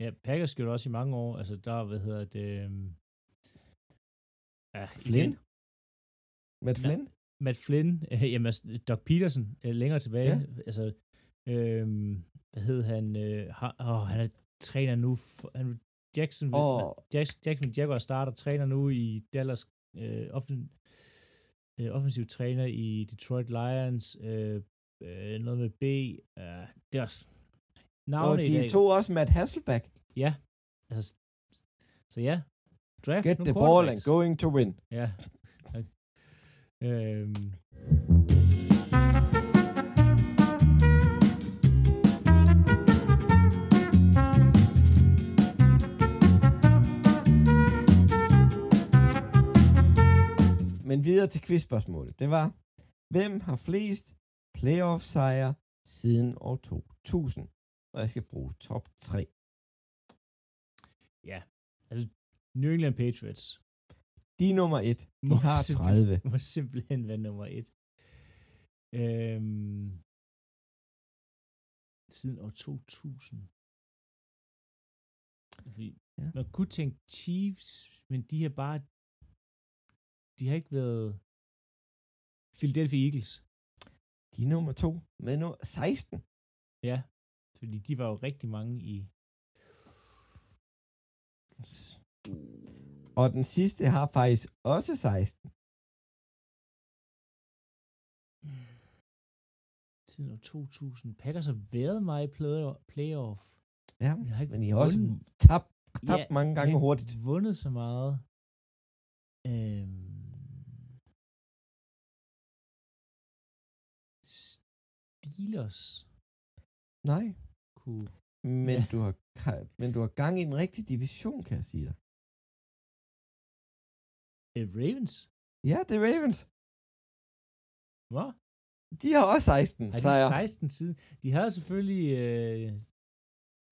Ja, Packers gjorde også i mange år. Altså, der, hvad hedder det... Ja, Flynn? Igen. Matt Flynn? Ja, Matt Flynn. Øh, jamen, altså, Doc Peterson øh, længere tilbage. Ja. Altså, øh, hvad hed han? Øh, han, åh, han er træner nu. Han, Jackson, oh. Jackson, Jackson Jaguar starter træner nu i Dallas. Øh, offen, øh, offensiv træner i Detroit Lions. Øh, øh, noget med B. Øh, det er også navne Og de to også Matt Hasselback. Ja. Altså, så ja. Draft Get the ball and going to win. Ja. Okay. øhm. Men videre til quizspørgsmålet. Det var, hvem har flest playoff-sejre siden år 2000? og jeg skal bruge top 3. Ja, altså New England Patriots. De er nummer 1. De må har 30. Må simpelthen være nummer 1. Øhm, siden år 2000. Fordi ja. Man kunne tænke Chiefs, men de har bare de har ikke været Philadelphia Eagles. De er nummer 2 med nu 16. Ja, fordi de var jo rigtig mange i... Og den sidste har faktisk også 16. Siden 2000. Packers har været mig i playoff. Ja, men, har men I har også tabt, tabt ja, mange gange jeg hurtigt. Har vundet så meget. Øhm. Steelers. Nej. Kunne men, ja. du har, men du har gang i en rigtig division, kan jeg sige dig. Øh, Ravens? Ja, det er Ravens. Hvad? De har også 16 Har de sejre. 16 siden? De havde selvfølgelig... Øh,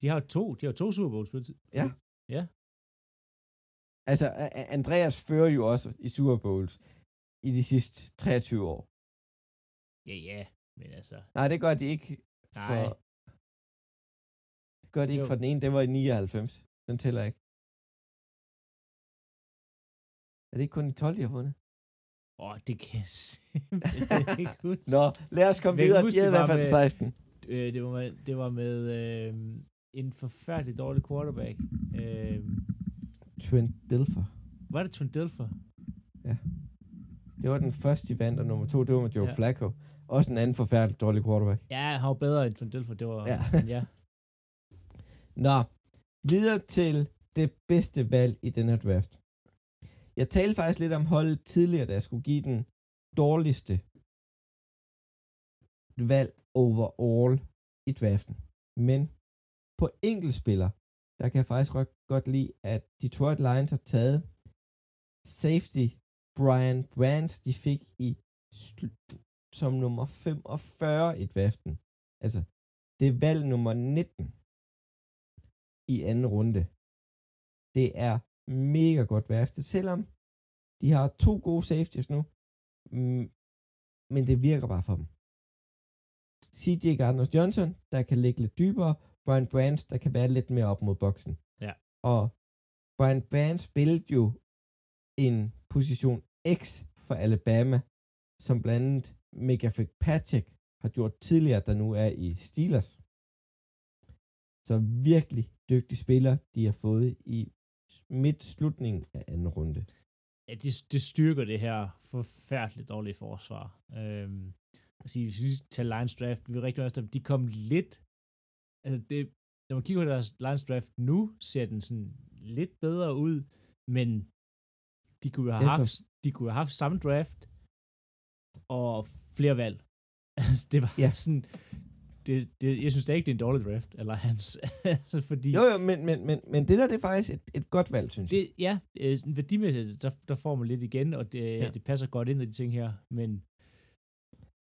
de har to, de har to Super Bowls på Ja. Ja. Altså, Andreas fører jo også i Super Bowls i de sidste 23 år. Ja, ja. Men altså... Nej, det gør de ikke for... Nej. Det gør de ikke Jo. for den ene, det var i 99. Den tæller ikke. Er det ikke kun i 12, de har vundet? Åh, oh, det kan jeg simpelthen ikke huske. Nå, lad os komme videre. huske, De havde i det hvert fald med- 16. Øh, det, var med, det var med øh, en forfærdelig dårlig quarterback. Øh, Trent Dilfer. var det Trent Dilfer? Det var den første, de vandt, og nummer to, det var med Joe Ja. ja. Flacco. Også en anden forfærdelig dårlig quarterback. Ja, han var bedre end Trent Dilfer. Det var... Ja. Men ja. Nå, videre til det bedste valg i den her draft. Jeg talte faktisk lidt om holdet tidligere, da jeg skulle give den dårligste valg overall i draften. Men på enkeltspiller, der kan jeg faktisk godt lide, at Detroit Lions har taget safety Brian Brands, de fik i sl- som nummer 45 i draften. Altså, det er valg nummer 19 i anden runde. Det er mega godt draftet, selvom de har to gode safeties nu, mm, men det virker bare for dem. CJ Gardner Johnson, der kan ligge lidt dybere, Brian Brands, der kan være lidt mere op mod boksen. Ja. Og Brian Brands spillede jo en position X for Alabama, som blandt andet Mega Fitzpatrick har gjort tidligere, der nu er i Steelers. Så virkelig dygtig spiller, de har fået i midt slutningen af anden runde. ja det, det styrker det her forfærdeligt dårlige forsvar. Øhm, altså, hvis vi tager Lions draft, vi er rigtig meget, de kom lidt, altså det, når man kigger på deres Lions draft nu, ser den sådan lidt bedre ud, men de kunne have, haft, de kunne have haft samme draft, og flere valg. Altså, det var Ja. sådan, det, det, jeg synes da ikke, det er en dårlig draft, eller hans, altså, fordi... Jo, jo, men, men, men, men det der, det er faktisk et, et godt valg, synes jeg. Det, ja, øh, værdimæssigt, der, der får man lidt igen, og det, Ja. det passer godt ind i de ting her, men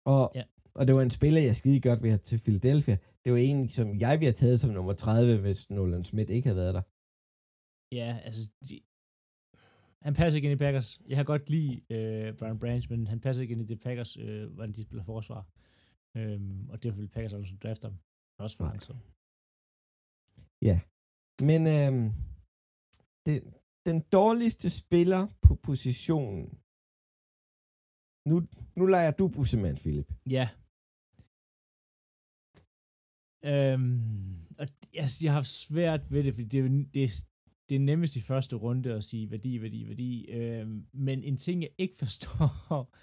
Og, Ja. og det var en spiller, jeg skide godt ved at til Philadelphia. Det var en, som jeg ville have taget som nummer 30, hvis Nolan Smith ikke havde været der. ja, altså, de, han passer ikke ind i Packers. Jeg har godt lide øh, Brian Branch, men han passer ikke ind i det Packers, øh, hvordan de spiller forsvar. Øhm, og derfor vil Packers også drafte ham. Også for Nej. langsom. Men øhm, det, den dårligste spiller på positionen. Nu, nu leger du bussemand, Philip. Ja. Øhm, og altså, jeg har haft svært ved det, fordi det er, det, det er nemmest i første runde at sige værdi, værdi, værdi. Øhm, men en ting, jeg ikke forstår,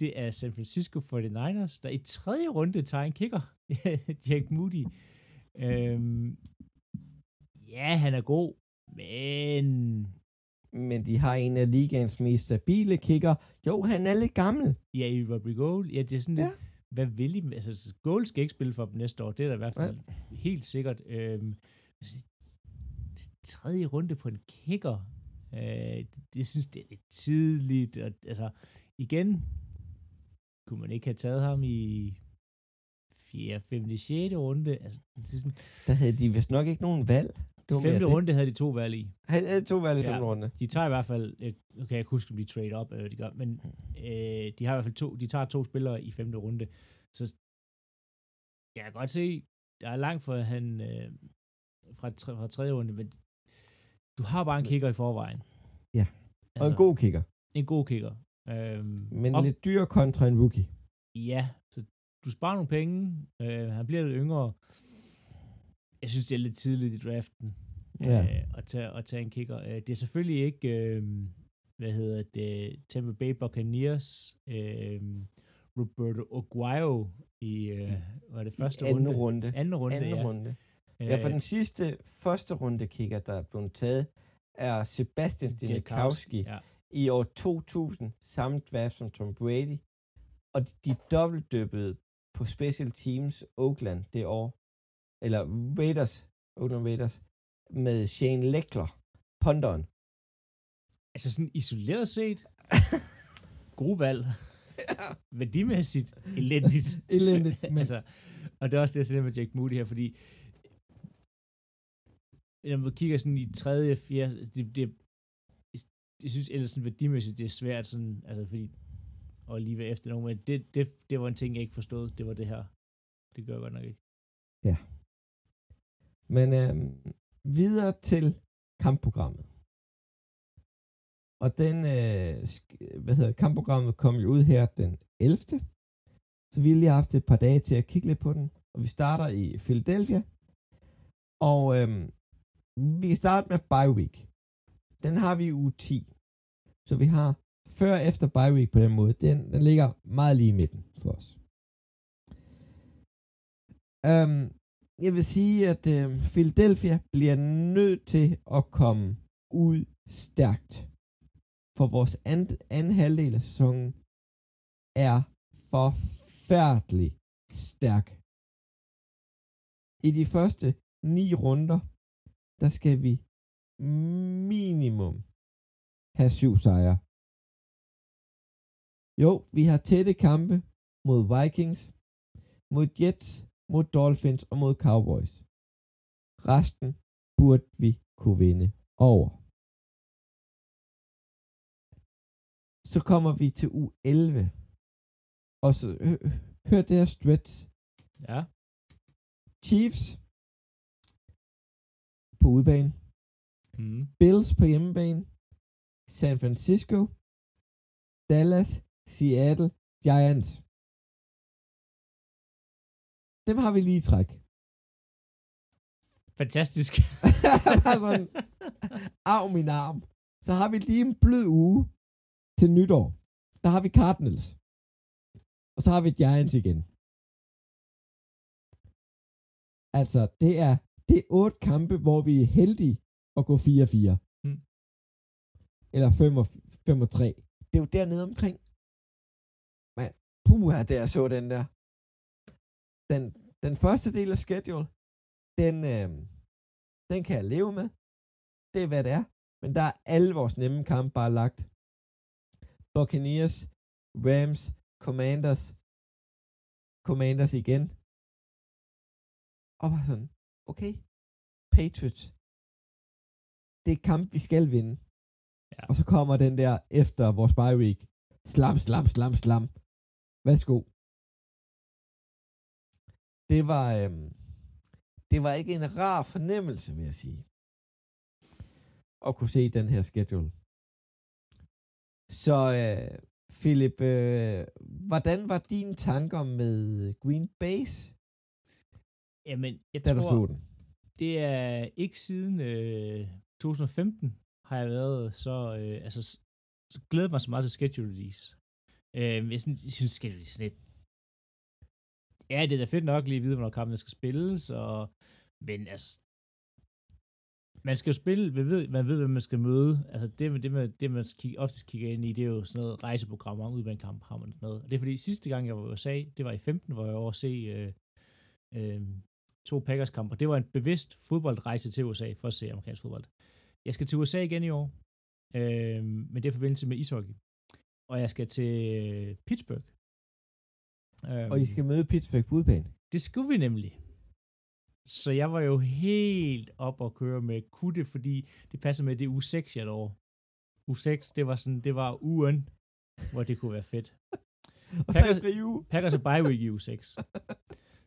det er San Francisco 49ers, der i tredje runde tager en kicker, Jack Moody. Øhm, ja, han er god, men Men de har en af ligaens mest stabile kicker. Jo, han er lidt gammel. ja, i Robbie Gold, ja, det er sådan Ja. lidt, hvad vil I? Altså, Gold skal ikke spille for dem næste år, det er da i hvert fald helt sikkert. Øhm, altså, tredje runde på en kicker, øh, det, det synes det er lidt tidligt. Og, altså, igen, kunne man ikke have taget ham i 4., 5., 6. runde? Altså, det er sådan, Der havde de vist nok ikke nogen valg. Det var femte det. runde havde de to valg i. Havde to valg i Ja. femte runde. De tager i hvert fald, øh, kan jeg ikke huske, om de trade op, hvad de gør, men øh, de har i hvert fald to, de tager to spillere i femte runde. Så jeg kan godt se, der er langt for han øh, fra, tre- fra tredje runde, men du har bare en kicker i forvejen. Ja. Og en god kicker. En god kicker. Øhm, Men og, lidt dyr kontra en rookie. Ja, så du sparer nogle penge, øh, han bliver lidt yngre. Jeg synes, det er lidt tidligt i draften Ja. øh, at, tage, at tage en kicker. Øh, det er selvfølgelig ikke, øh, hvad hedder det, Tampa Bay Buccaneers, øh, Roberto Aguayo i, øh, var det første anden runde? runde. Anden runde, Anden ja. runde. Ja, for den sidste første runde kicker, der er blevet taget, er Sebastian Janikowski Ja. I år 2000, samme draft som Tom Brady. Og de dobbeltdøbbede på Special Teams Oakland det år, eller Raiders, Oakland Raiders, med Shane Leckler, ponderen. Altså sådan isoleret set, gode valg. Værdimæssigt elendigt. Elendigt, men altså, og det er også det, jeg siger med Jack Moody her, fordi når man kigger sådan i tredje, fjerde, det, det, jeg synes ellers sådan værdimæssigt, det er svært sådan, altså fordi, og lige ved efter nogen, men det, det, det var en ting, jeg ikke forstod, det var det her. Det gør jeg godt nok ikke. Ja. Men øh, videre til kampprogrammet. Og den, øh, hvad hedder kampprogrammet kom jo ud her den 11. Så vi har lige haft et par dage til at kigge lidt på den. Og vi starter i Philadelphia. Og øh, vi starter med bye week. Den har vi i uge 10. Så vi har før og efter bye week på den måde. Den, den ligger meget lige i midten for os. Um, jeg vil sige, at øh, Philadelphia bliver nødt til at komme ud stærkt. For vores and, anden halvdel af sæsonen er forfærdelig stærk. I de første ni runder, der skal vi minimum have syv sejre. Jo, vi har tætte kampe mod Vikings, mod Jets, mod Dolphins og mod Cowboys. Resten burde vi kunne vinde over. Så kommer vi til u 11. Og så hør, hør det her stretch. Ja. Chiefs på udebane. Mm. Bills på hjemmebane. San Francisco. Dallas. Seattle. Giants. Dem har vi lige i træk. Fantastisk. Bare sådan, af min arm. Så har vi lige en blød uge til nytår. Der har vi Cardinals. Og så har vi Giants igen. Altså, det er, det er otte kampe, hvor vi er heldige at gå 4-4. Mm. Eller 5 og, 5 og 3. Det er jo dernede omkring. Men, puha, der så den der. Den, den første del af schedule, den, øh, den kan jeg leve med. Det er, hvad det er. Men der er alle vores nemme kampe bare lagt. Buccaneers, Rams, Commanders, Commanders igen. Og bare sådan, okay, Patriots. Det er kamp, vi skal vinde. Ja. Og så kommer den der efter vores bye week. Slam, slam, slam, slam. Værsgo. Det var, øhm, det var ikke en rar fornemmelse, vil jeg sige. At kunne se den her schedule. Så øh, Philip, øh, hvordan var dine tanker med Green Base, Jamen, jeg da du tror, så den? det er ikke siden øh, 2015 har jeg været så, øh, altså, så glæder mig så meget til schedule release. Øh, jeg, synes, jeg synes, schedule release lidt, ja, det er da fedt nok lige at vide, hvornår kampen skal spilles, og, men altså, man skal jo spille, man ved, man ved, hvem man skal møde. Altså det, det, man, det man kig, oftest kigger ind i, det er jo sådan noget rejseprogrammer, udbanekamp har man noget. Og det er fordi sidste gang, jeg var i USA, det var i 15, hvor jeg var over at se øh, øh, to Packers kampe. Og det var en bevidst fodboldrejse til USA for at se amerikansk fodbold. Jeg skal til USA igen i år, øh, men det er i forbindelse med ishockey. Og jeg skal til øh, Pittsburgh. Øh, Og I skal møde Pittsburgh på udebane. det skulle vi nemlig. Så jeg var jo helt op og køre med kutte, fordi det passer med, det er uge 6, jeg er over. Uge 6, det var sådan, det var ugen, hvor det kunne være fedt. Og så er Packers- I fri uge. Packers og bye week i uge 6.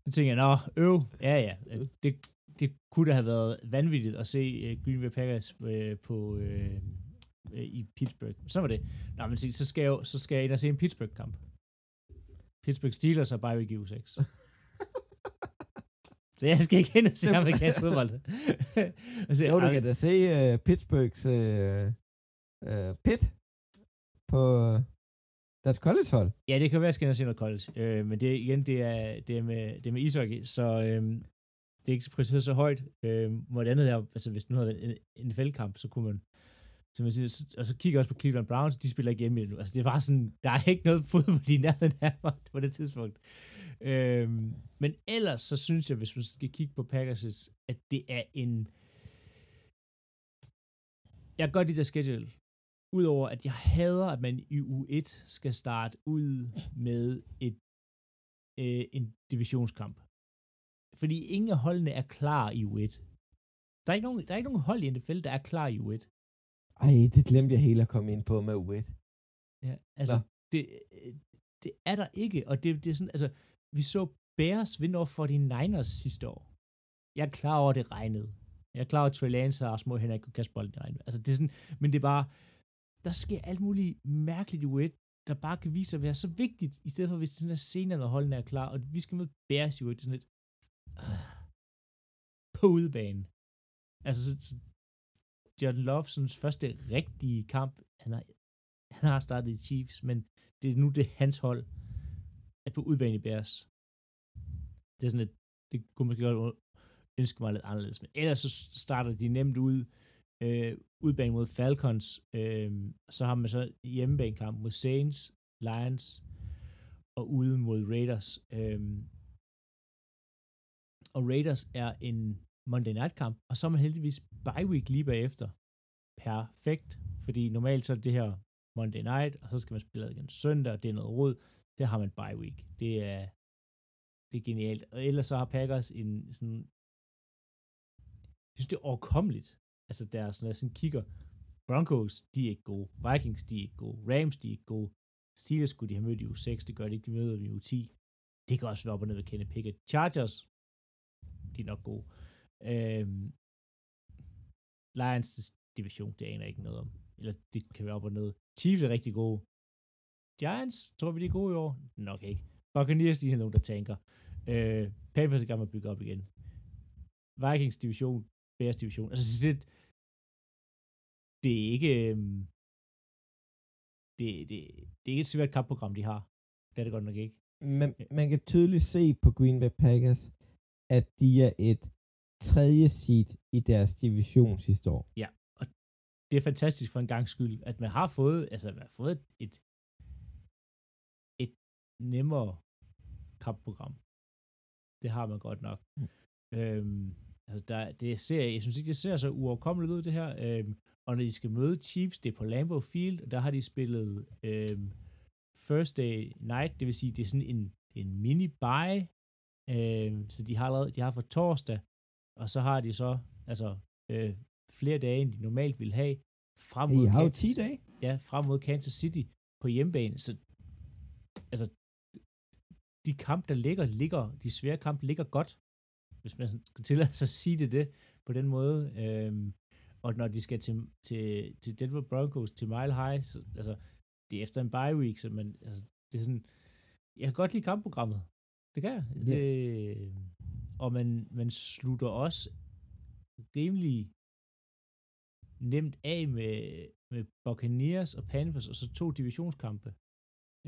Så tænker jeg, nå, øv, ja ja, det, det kunne da have været vanvittigt at se uh, Green Bay Packers uh, på, uh, uh, i Pittsburgh. Så var det. Nå, men så skal jeg, så skal jeg ind og se en Pittsburgh-kamp. Pittsburgh Steelers og bye week i uge 6. Så jeg skal ikke ind og se amerikansk fodbold. se, Jo, du kan da se uh, Pittsburghs uh, uh, pit på deres college-hold. Ja, det kan være, at jeg skal ind og se noget college. Øh, men det igen, det er, det er, med, det er med ishockey, så øh, det er ikke prioriteret så højt. Øh, hvor det andet er, altså hvis nu havde en, en NFL-kamp, så kunne man, så man siger, så, og så kigger jeg også på Cleveland Browns, de spiller ikke hjemme endnu. Altså det var sådan, der er ikke noget fodbold i nærheden af mig på det tidspunkt. øhm, men ellers så synes jeg, hvis man skal kigge på Packers, at det er en... Jeg kan godt lide der schedule. Udover at jeg hader, at man i U1 skal starte ud med et, øh, en divisionskamp. Fordi ingen af holdene er klar i U1. Der er, ikke nogen, der er ikke nogen hold i NFL, der er klar i U1. Ej, det glemte jeg helt at komme ind på med U1. Ja, altså, det, det er der ikke, og det, det er sådan, altså, vi så Bears vinde over 49ers sidste år. Jeg er klar over, at det regnede. Jeg er klar over, at Trey Lance og hænder ikke kunne kaste bolden i regn. Altså, det er sådan, men det er bare, der sker alt muligt mærkeligt i U1, der bare kan vise sig at være så vigtigt, i stedet for, hvis det sådan er senere, når holdene er klar, og vi skal møde Bears i U1, sådan lidt, øh, på udebanen. Altså, så, så John Lovesons første rigtige kamp, han har, han har startet i Chiefs, men det er nu det er hans hold, at på udebane i Bears. Det er sådan at det kunne man godt ønske mig lidt anderledes. Men ellers så starter de nemt ud, øh, udbane mod Falcons, øh, så har man så hjemmebanekamp mod Saints, Lions, og ude mod Raiders. Øh, og Raiders er en Monday Night kamp, og så er man heldigvis bye week lige bagefter. Perfekt, fordi normalt så er det her Monday Night, og så skal man spille igen søndag, og det er noget råd. Der har man bye week. Det er, det er genialt. Og ellers så har Packers en sådan, jeg synes det er overkommeligt. Altså der når jeg sådan kigger, Broncos, de er ikke gode. Vikings, de er ikke gode. Rams, de er ikke gode. Steelers skulle de have mødt i u 6, det gør de ikke, de møder dem i u 10. Det kan også være op og ned ved Kenny Pickett. Chargers, de er nok gode. Øhm, Lions division, det aner jeg ikke noget om. Eller det kan være op og ned. Chiefs er rigtig gode. Giants, tror vi de er gode i år? Nok ikke. Buccaneers, de er nogen, der tænker. Øh, Panthers er gang med at bygge op igen. Vikings division, Bears division. Altså, det, det er ikke... Øhm, det, det, det er ikke et svært kampprogram, de har. Det er det godt nok ikke. Man, man kan tydeligt se på Green Bay Packers, at de er et tredje seed i deres division sidste år. Ja, og det er fantastisk for en gang skyld, at man har fået, altså man har fået et, et nemmere kampprogram. Det har man godt nok. Mm. Øhm, altså der, det ser, jeg synes ikke, det ser så uoverkommeligt ud, det her. Øhm, og når de skal møde Chiefs, det er på Lambeau Field, og der har de spillet øhm, First Day Night, det vil sige, det er sådan en, en mini-bye, øhm, så de har allerede, de har for torsdag, og så har de så, altså, øh, flere dage, end de normalt ville have, frem mod, jo Kansas, 10 dage. ja, frem mod Kansas City på hjemmebane. Så, altså, de kampe, der ligger, ligger, de svære kampe ligger godt, hvis man skal tillade sig at sige det, det på den måde. Øhm, og når de skal til, til, til Denver Broncos, til Mile High, så, altså, det er efter en bye week, så man, altså, det er sådan, jeg kan godt lide kampprogrammet. Det kan jeg. Ja. Det, og man, man slutter også rimelig nemt af med, med Buccaneers og Panthers, og så to divisionskampe,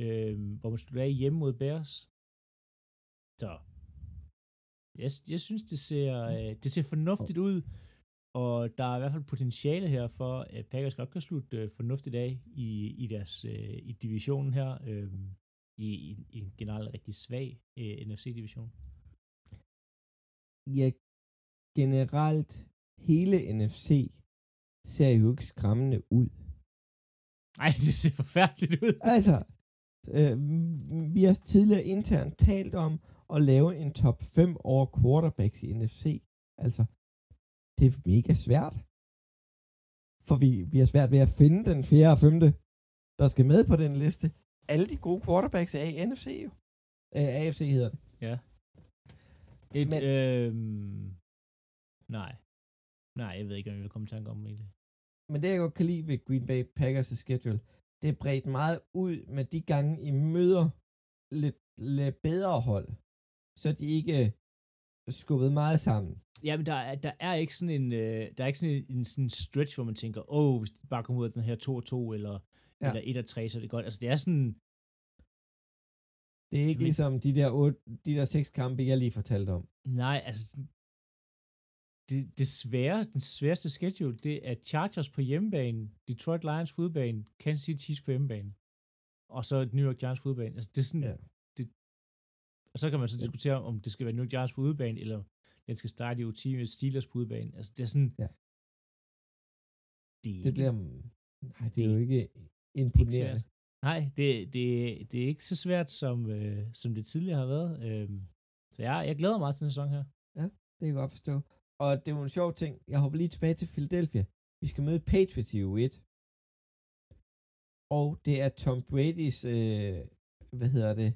øh, hvor man slutter af hjemme mod Bears. Så jeg, jeg synes, det ser, øh, det ser fornuftigt ud, og der er i hvert fald potentiale her for, at Packers godt kan slutte øh, fornuftigt af i, i deres øh, i divisionen her, øh, i, i, en generelt rigtig svag øh, NFC-division. Ja, generelt, hele NFC ser jo ikke skræmmende ud. Nej, det ser forfærdeligt ud. Altså, øh, vi har tidligere internt talt om at lave en top 5 over quarterbacks i NFC. Altså, det er mega svært. For vi, vi har svært ved at finde den fjerde og femte, der skal med på den liste. Alle de gode quarterbacks er i NFC jo. Øh, AFC hedder det. Ja. Et, Men- øhm, nej. Nej, jeg ved ikke, om jeg vil komme i tanke om det. Men det, jeg godt kan lide ved Green Bay Packers' schedule, det er bredt meget ud med de gange, I møder lidt, lidt bedre hold, så de ikke skubbet meget sammen. Jamen, der er, der er ikke sådan en, øh, der er ikke sådan en, en sådan stretch, hvor man tænker, åh, oh, hvis de bare kommer ud af den her 2-2, eller, Ja. ja. eller 1-3, så er det godt. Altså, det er sådan, Det er ikke Men- ligesom de der, otte, de der seks kampe, jeg lige fortalte om. nej, altså, det, det svære, den sværeste schedule, det er Chargers på hjemmebane, Detroit Lions på udebane, Kansas City Chiefs på hjemmebane, og så New York Giants på udebane. Altså, det er sådan, Ja. Ja. det, Og så kan man så diskutere, om det skal være New Giants på udebane, eller den skal starte i UT med Steelers på udebane. Altså, det er sådan... Ja. Det, Det bliver... Nej, det er jo ikke imponerende. svært. Nej, det, det, det er ikke så svært, som, øh, som det tidligere har været. Øhm, så jeg, jeg glæder mig til den sæson her. Det kan jeg godt forstå. Og det er jo en sjov ting. Jeg hopper lige tilbage til Philadelphia. Vi skal møde Patriots i U1. Og det er Tom Brady's, øh, hvad hedder det,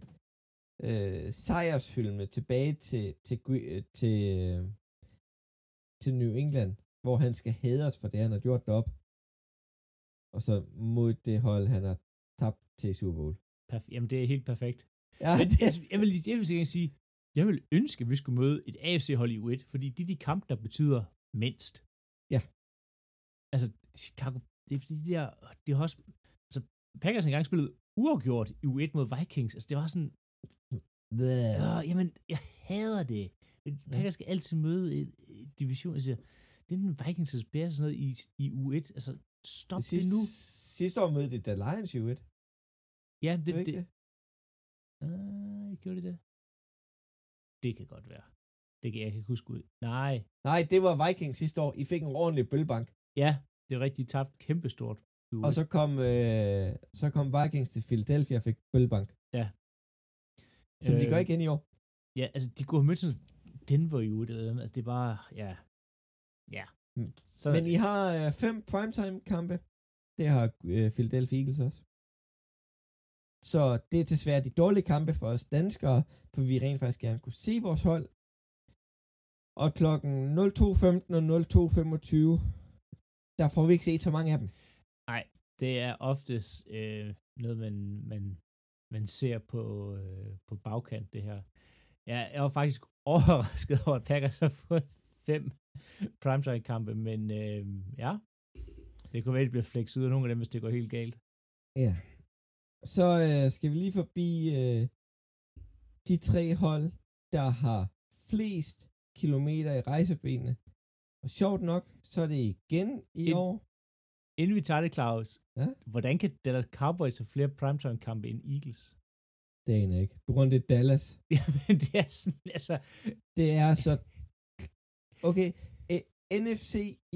øh, sejrshylme tilbage til, til, øh, til, øh, til New England, hvor han skal hædres for det, han har gjort op. Og så mod det hold, han har tabt til Super Bowl. Perf- Jamen, det er helt perfekt. Ja, Men, det, altså, jeg vil, jeg vil sige, jeg vil ønske, at vi skulle møde et AFC-hold i U1, fordi det er de kampe, der betyder mindst. Ja. Altså, Chicago, det er fordi, de der, det har også, altså, Packers engang spillet uafgjort i U1 mod Vikings. Altså, det var sådan, øh, jamen, jeg hader det. Packers skal altid møde et, et division. Altså, det er den Vikings, der spiller sådan noget i, i U1. Altså, stop det, sidste, det nu. sidste år mødte det da Lions i U1. Ja, Det, det, det, det, det? øh, gjorde det det? Det kan godt være. Det kan jeg kan ikke huske ud. Nej, Nej, det var Vikings sidste år. I fik en ordentlig bølbank. Ja, det er rigtigt. De tabte kæmpestort. Og U1. så kom, øh, så kom Vikings til Philadelphia og fik bølbank. Ja. Som de Øh, gør igen i år. Ja, altså, de kunne have mødt sådan Denver i ude, eller. Altså, det er bare, ja. Ja. Mm. Så, Men I har øh, fem primetime-kampe. Det har øh, Philadelphia Eagles også. Så det er desværre de dårlige kampe for os danskere, for vi rent faktisk gerne kunne se vores hold. Og klokken 02.15 og 02.25, der får vi ikke set så mange af dem. det er oftest øh, noget, man, man, man ser på, øh, på bagkant, det her. Ja, jeg var faktisk overrasket over, at Packers har fået fem primetime-kampe, men øh, ja, det kunne være, at det bliver flexet ud af nogle af dem, hvis det går helt galt. Ja. Så øh, skal vi lige forbi øh, de tre hold, der har flest kilometer i rejsebenene. Og sjovt nok, så er det igen i En- år. Inden vi tager det, Claus, Ja? hvordan kan Dallas Cowboys have flere primetime-kampe end Eagles? Det jeg ikke. På grund af det er Dallas. Jamen, det er sådan, altså, Det er så... Okay, eh, NFC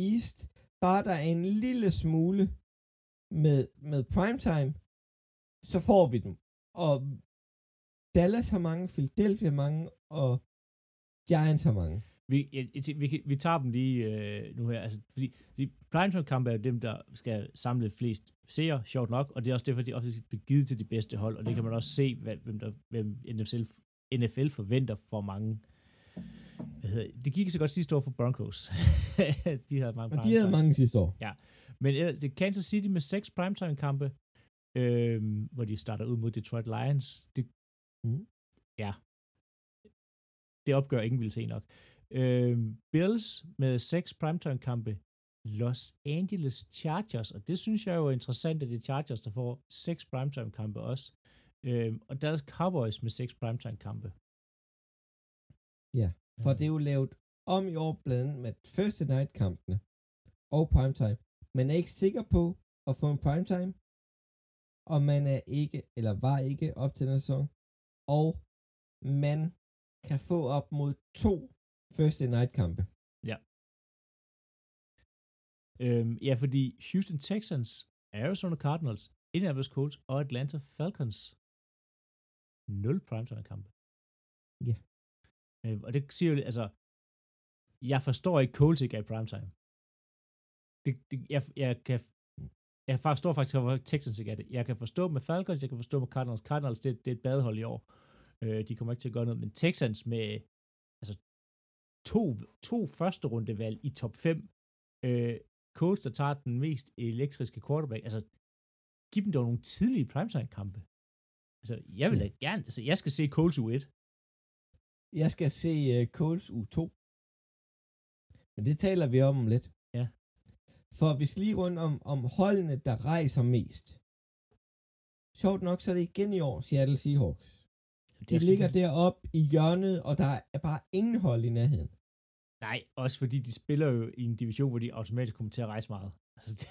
East, bare der er en lille smule med, med primetime, så får vi dem. Og Dallas har mange, Philadelphia har mange, og Giants har mange. Vi, jeg, jeg, vi, vi tager dem lige øh, nu her, altså, fordi de primetime-kampe er dem, der skal samle flest seere, sjovt nok, og det er også derfor, de ofte bliver givet til de bedste hold, og det kan man også se, hvad, hvem, der, hvem NFL, NFL forventer for mange. Hvad hedder, det. gik så godt sidste år for Broncos. de havde mange Og de havde mange sidste år. Men ellers, det er Kansas City med seks primetime-kampe, øh, hvor de starter ud mod Detroit Lions. Det, Mm. Ja. Det opgør ingen vil se nok. Øh, Bills med seks primetime-kampe. Los Angeles Chargers, og det synes jeg jo er interessant, at det er Chargers, der får seks primetime-kampe også. Øh, og Dallas Cowboys med seks primetime-kampe. Ja, for det er jo lavet om i år blandt andet med Thursday Night-kampene og primetime. Man er ikke sikker på at få en primetime, og man er ikke, eller var ikke op til den sæson, og man kan få op mod to Thursday Night-kampe. Øhm, ja, fordi Houston Texans, Arizona Cardinals, Indianapolis Colts og Atlanta Falcons. Nul primetime-kampe. Ja. Øhm, og det siger jo, altså, jeg forstår ikke Colts ikke er i primetime. Det, det, jeg, jeg kan jeg forstår faktisk, hvorfor Texans ikke er det. Jeg kan forstå med Falcons, jeg kan forstå med Cardinals. Cardinals, det, det er et badehold i år. Øh, de kommer ikke til at gøre noget, men Texans med to, to første rundevalg i top 5, øh, coach, der tager den mest elektriske quarterback. Altså, giv dem dog nogle tidlige primetime-kampe. Altså, jeg vil da gerne, altså, jeg skal se Colts U1. Jeg skal se uh, Coles U2. Men det taler vi om om lidt. Ja. For vi skal lige rundt om, om holdene, der rejser mest. Sjovt nok, så er det igen i år Seattle Seahawks. De ligger deroppe i hjørnet, og der er bare ingen hold i nærheden. Nej, også fordi de spiller jo i en division, hvor de automatisk kommer til at rejse meget. Altså, det,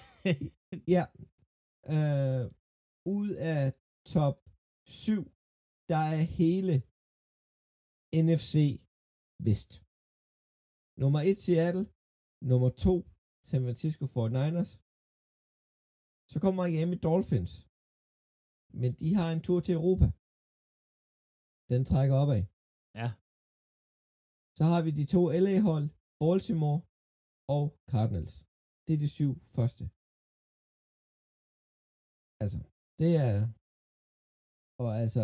Ja. Øh, ud af top 7, der er hele NFC Vest. Nummer 1 Seattle, nummer 2 San Francisco 49ers. Så kommer Miami Dolphins. Men de har en tur til Europa. Den trækker opad. Ja. Så har vi de to LA-hold, Baltimore og Cardinals. Det er de syv første. Altså, det er... Og altså,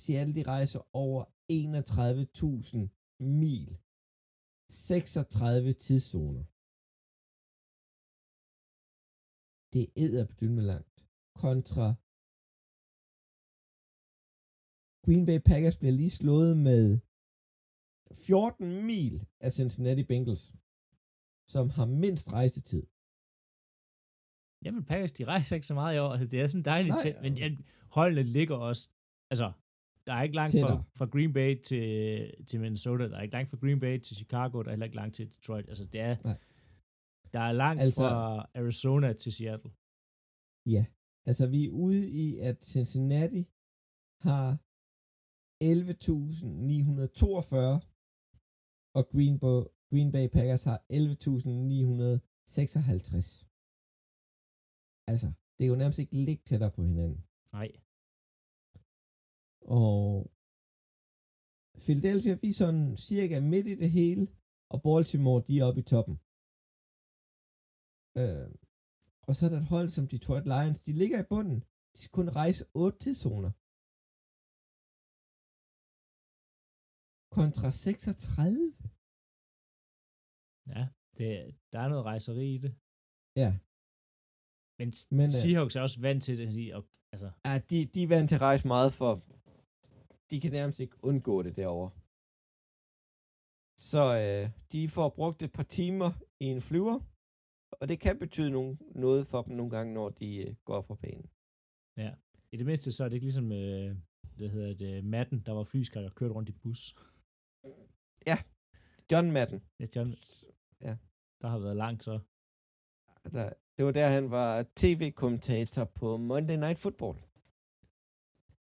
Seattle, de rejser over 31.000 mil. 36 tidszoner. Det er med langt. Kontra Green Bay Packers bliver lige slået med 14 mil af Cincinnati Bengals, som har mindst rejsetid. Jamen, Packers, de rejser ikke så meget i år. Altså, det er sådan dejligt tæt, men ja, holdene ligger også, altså, der er ikke langt fra, fra Green Bay til, til Minnesota, der er ikke langt fra Green Bay til Chicago, der er heller ikke langt til Detroit. Altså, det er, Nej. der er langt altså, fra Arizona til Seattle. Ja, altså vi er ude i, at Cincinnati har 11.942, og Green, Bay, Green Bay Packers har 11.956. Altså, det er jo nærmest ikke ligge tættere på hinanden. Nej. Og Philadelphia, vi er sådan cirka midt i det hele, og Baltimore, de er oppe i toppen. Øh, og så er der et hold som Detroit Lions, de ligger i bunden. De skal kun rejse 8 tidszoner. Kontra 36. Ja, det, der er noget rejseri i det. Ja. Men, Men øh, Seahawks er også vant til det. Og, altså. Ja, de, de er vant til at rejse meget, for de kan nærmest ikke undgå det derovre. Så øh, de får brugt et par timer i en flyver, og det kan betyde nogen, noget for dem nogle gange, når de øh, går på banen. Ja, i det mindste så er det ikke ligesom, øh, hvad hedder det, Madden, der var flyskræk og kørte rundt i bus. Ja, John Madden. Ja, John. Ja. Der har været langt så. Der, det var der, han var tv-kommentator på Monday Night Football.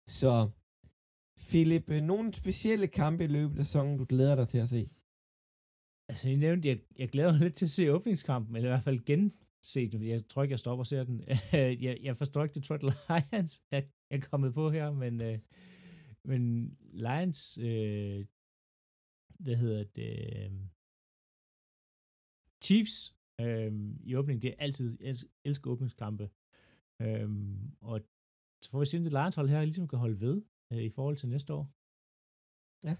Så, Philip, øh, nogle specielle kampe i løbet af sæsonen, du glæder dig til at se? Altså, jeg nævnte, jeg, jeg glæder mig lidt til at se åbningskampen, eller i hvert fald gense den, fordi jeg tror ikke, jeg stopper og ser den. jeg, jeg forstår ikke Detroit Lions, jeg, jeg er kommet på her, men, øh, men Lions, øh, hvad hedder det, øhm, Chiefs øh, i åbningen. Det er altid, jeg elsker åbningskampe. Øh, og så får vi se, om det Lions hold her ligesom kan holde ved øh, i forhold til næste år. Ja.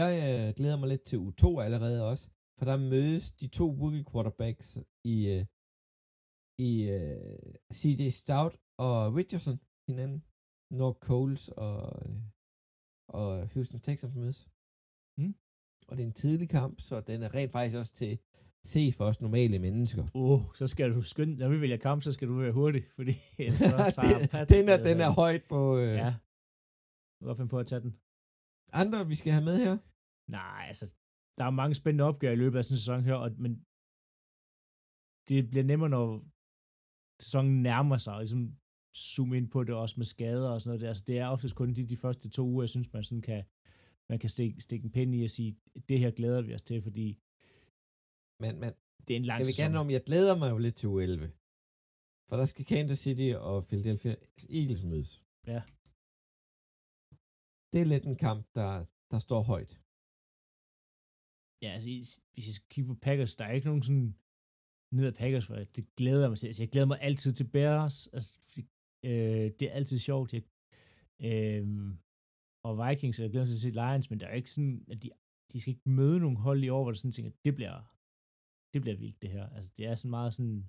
Jeg øh, glæder mig lidt til U2 allerede også, for der mødes de to rookie quarterbacks i, øh, i øh, C.D. Stout og Richardson hinanden, når Coles og, øh, og Houston Texans mødes. Og det er en tidlig kamp, så den er rent faktisk også til se for os normale mennesker. Åh, uh, så skal du skynde, når vi vælger kamp, så skal du være hurtig, fordi så tager Pat, den, er, den er højt på... Øh... Ja, du kan finde på at tage den. Andre, vi skal have med her? Nej, altså, der er mange spændende opgaver i løbet af sådan en sæson her, og, men det bliver nemmere, når sæsonen nærmer sig, og ligesom zoome ind på det også med skader og sådan noget der. Altså, det er oftest kun de, de første to uger, jeg synes, man sådan kan, man kan stikke, stikke en pind i og sige, det her glæder vi os til, fordi men, men det er en lang jeg vil gerne om, jeg glæder mig jo lidt til U11. For der skal Kansas City og Philadelphia Eagles mødes. Ja. Det er lidt en kamp, der, der står højt. Ja, altså, hvis jeg skal kigge på Packers, der er ikke nogen sådan ned af Packers, for det glæder mig til. Altså, jeg glæder mig altid til Bears. Altså, øh, det er altid sjovt. Jeg, øh, og Vikings, jeg glæder mig til at se Lions, men der er ikke sådan, at de, de skal ikke møde nogle hold i år, hvor der sådan tænker, det bliver det bliver vildt det her. Altså, det er sådan meget sådan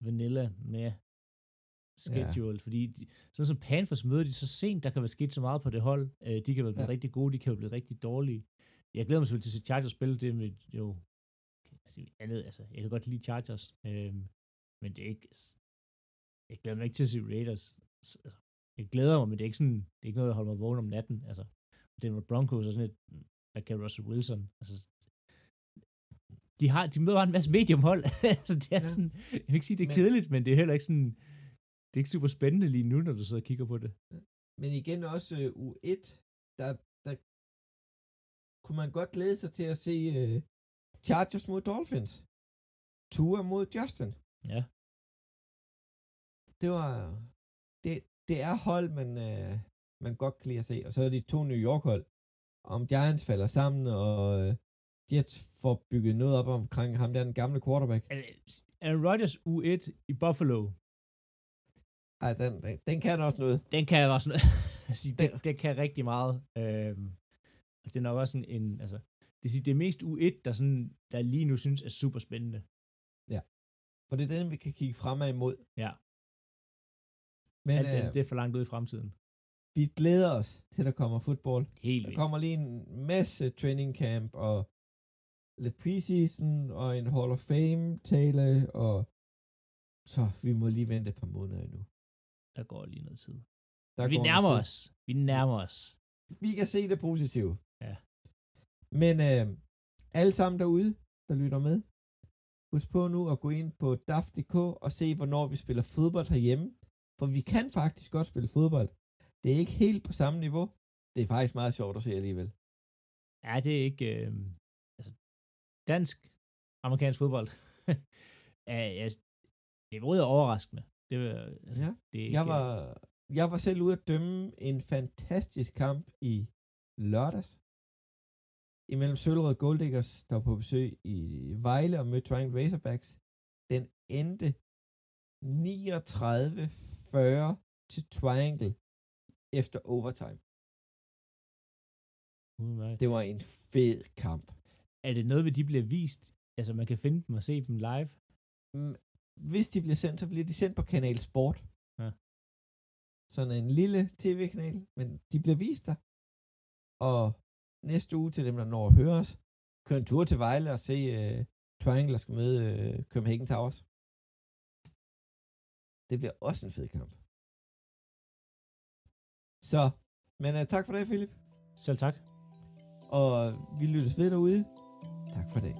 vanilla med schedule, ja. fordi de, sådan som Panthers møder de så sent, der kan være sket så meget på det hold. Øh, de kan være blive ja. rigtig gode, de kan blive rigtig dårlige. Jeg glæder mig selvfølgelig til at se Chargers spille det med jo andet, altså, jeg kan godt lide Chargers, øh, men det er ikke, jeg glæder mig ikke til at se Raiders. Jeg glæder mig, men det er ikke sådan, det er ikke noget, der holder mig vågen om natten. Altså, det er Broncos og sådan et, hvad kan Russell Wilson, altså, de, har, de møder bare en masse mediumhold. altså, det er ja. sådan, jeg vil ikke sige, det er men, kedeligt, men det er heller ikke sådan, det er ikke super spændende lige nu, når du sidder og kigger på det. men igen også øh, U1, der, der kunne man godt glæde sig til at se øh, Chargers mod Dolphins. Tua mod Justin. Ja. Det var... Det, det er hold, man, øh, man godt kan lide at se. Og så er de to New York-hold. Om Giants falder sammen, og øh, Jets får bygget noget op omkring ham der, den gamle quarterback. Aaron Rodgers U1 i Buffalo, Ej, den, den, den kan også noget. den kan også noget. altså, det, det kan rigtig meget. Øhm, og det er nok også en, en altså, det, er, det mest U1, der, sådan, der lige nu synes er super spændende. For det er den, vi kan kigge fremad imod. Ja. Men Alt det, øh, det er for langt ud i fremtiden. vi glæder os til, der kommer fodbold. Helt Der vildt. kommer lige en masse training camp og lidt preseason og en Hall of Fame tale, og så vi må lige vente et par måneder endnu. Der går lige noget tid. Der vi nærmer os. Vi nærmer os. Vi kan se det positive. Ja. Men øh, alle sammen derude, der lytter med, husk på nu at gå ind på daf.dk og se, hvornår vi spiller fodbold herhjemme. For vi kan faktisk godt spille fodbold. Det er ikke helt på samme niveau. Det er faktisk meget sjovt at se alligevel. Ja, det er ikke... Øh, altså, dansk, amerikansk fodbold. ja, ja, det er overraskende. Det, altså, Ja, det er Jeg ikke, var, jeg var selv ude at dømme en fantastisk kamp i lørdags. Imellem Søllerød Golddiggers, der var på besøg i Vejle og mødte Triangle Razorbacks. Den endte 40 til Triangle efter overtime. udmærket. Det var en fed kamp. Er det noget, hvor de bliver vist? Altså, man kan finde dem og se dem live? Hvis de bliver sendt, så bliver de sendt på Kanal Sport. Ja. Sådan en lille tv-kanal, men de bliver vist der. Og næste uge til dem, der når at høre os, køre en tur til Vejle og se uh, Triangle, der skal møde uh, Copenhagen Towers. Det bliver også en fed kamp. Så, men uh, tak for det, Philip. Selv tak. Og vi lyttes ved derude. Tak for det.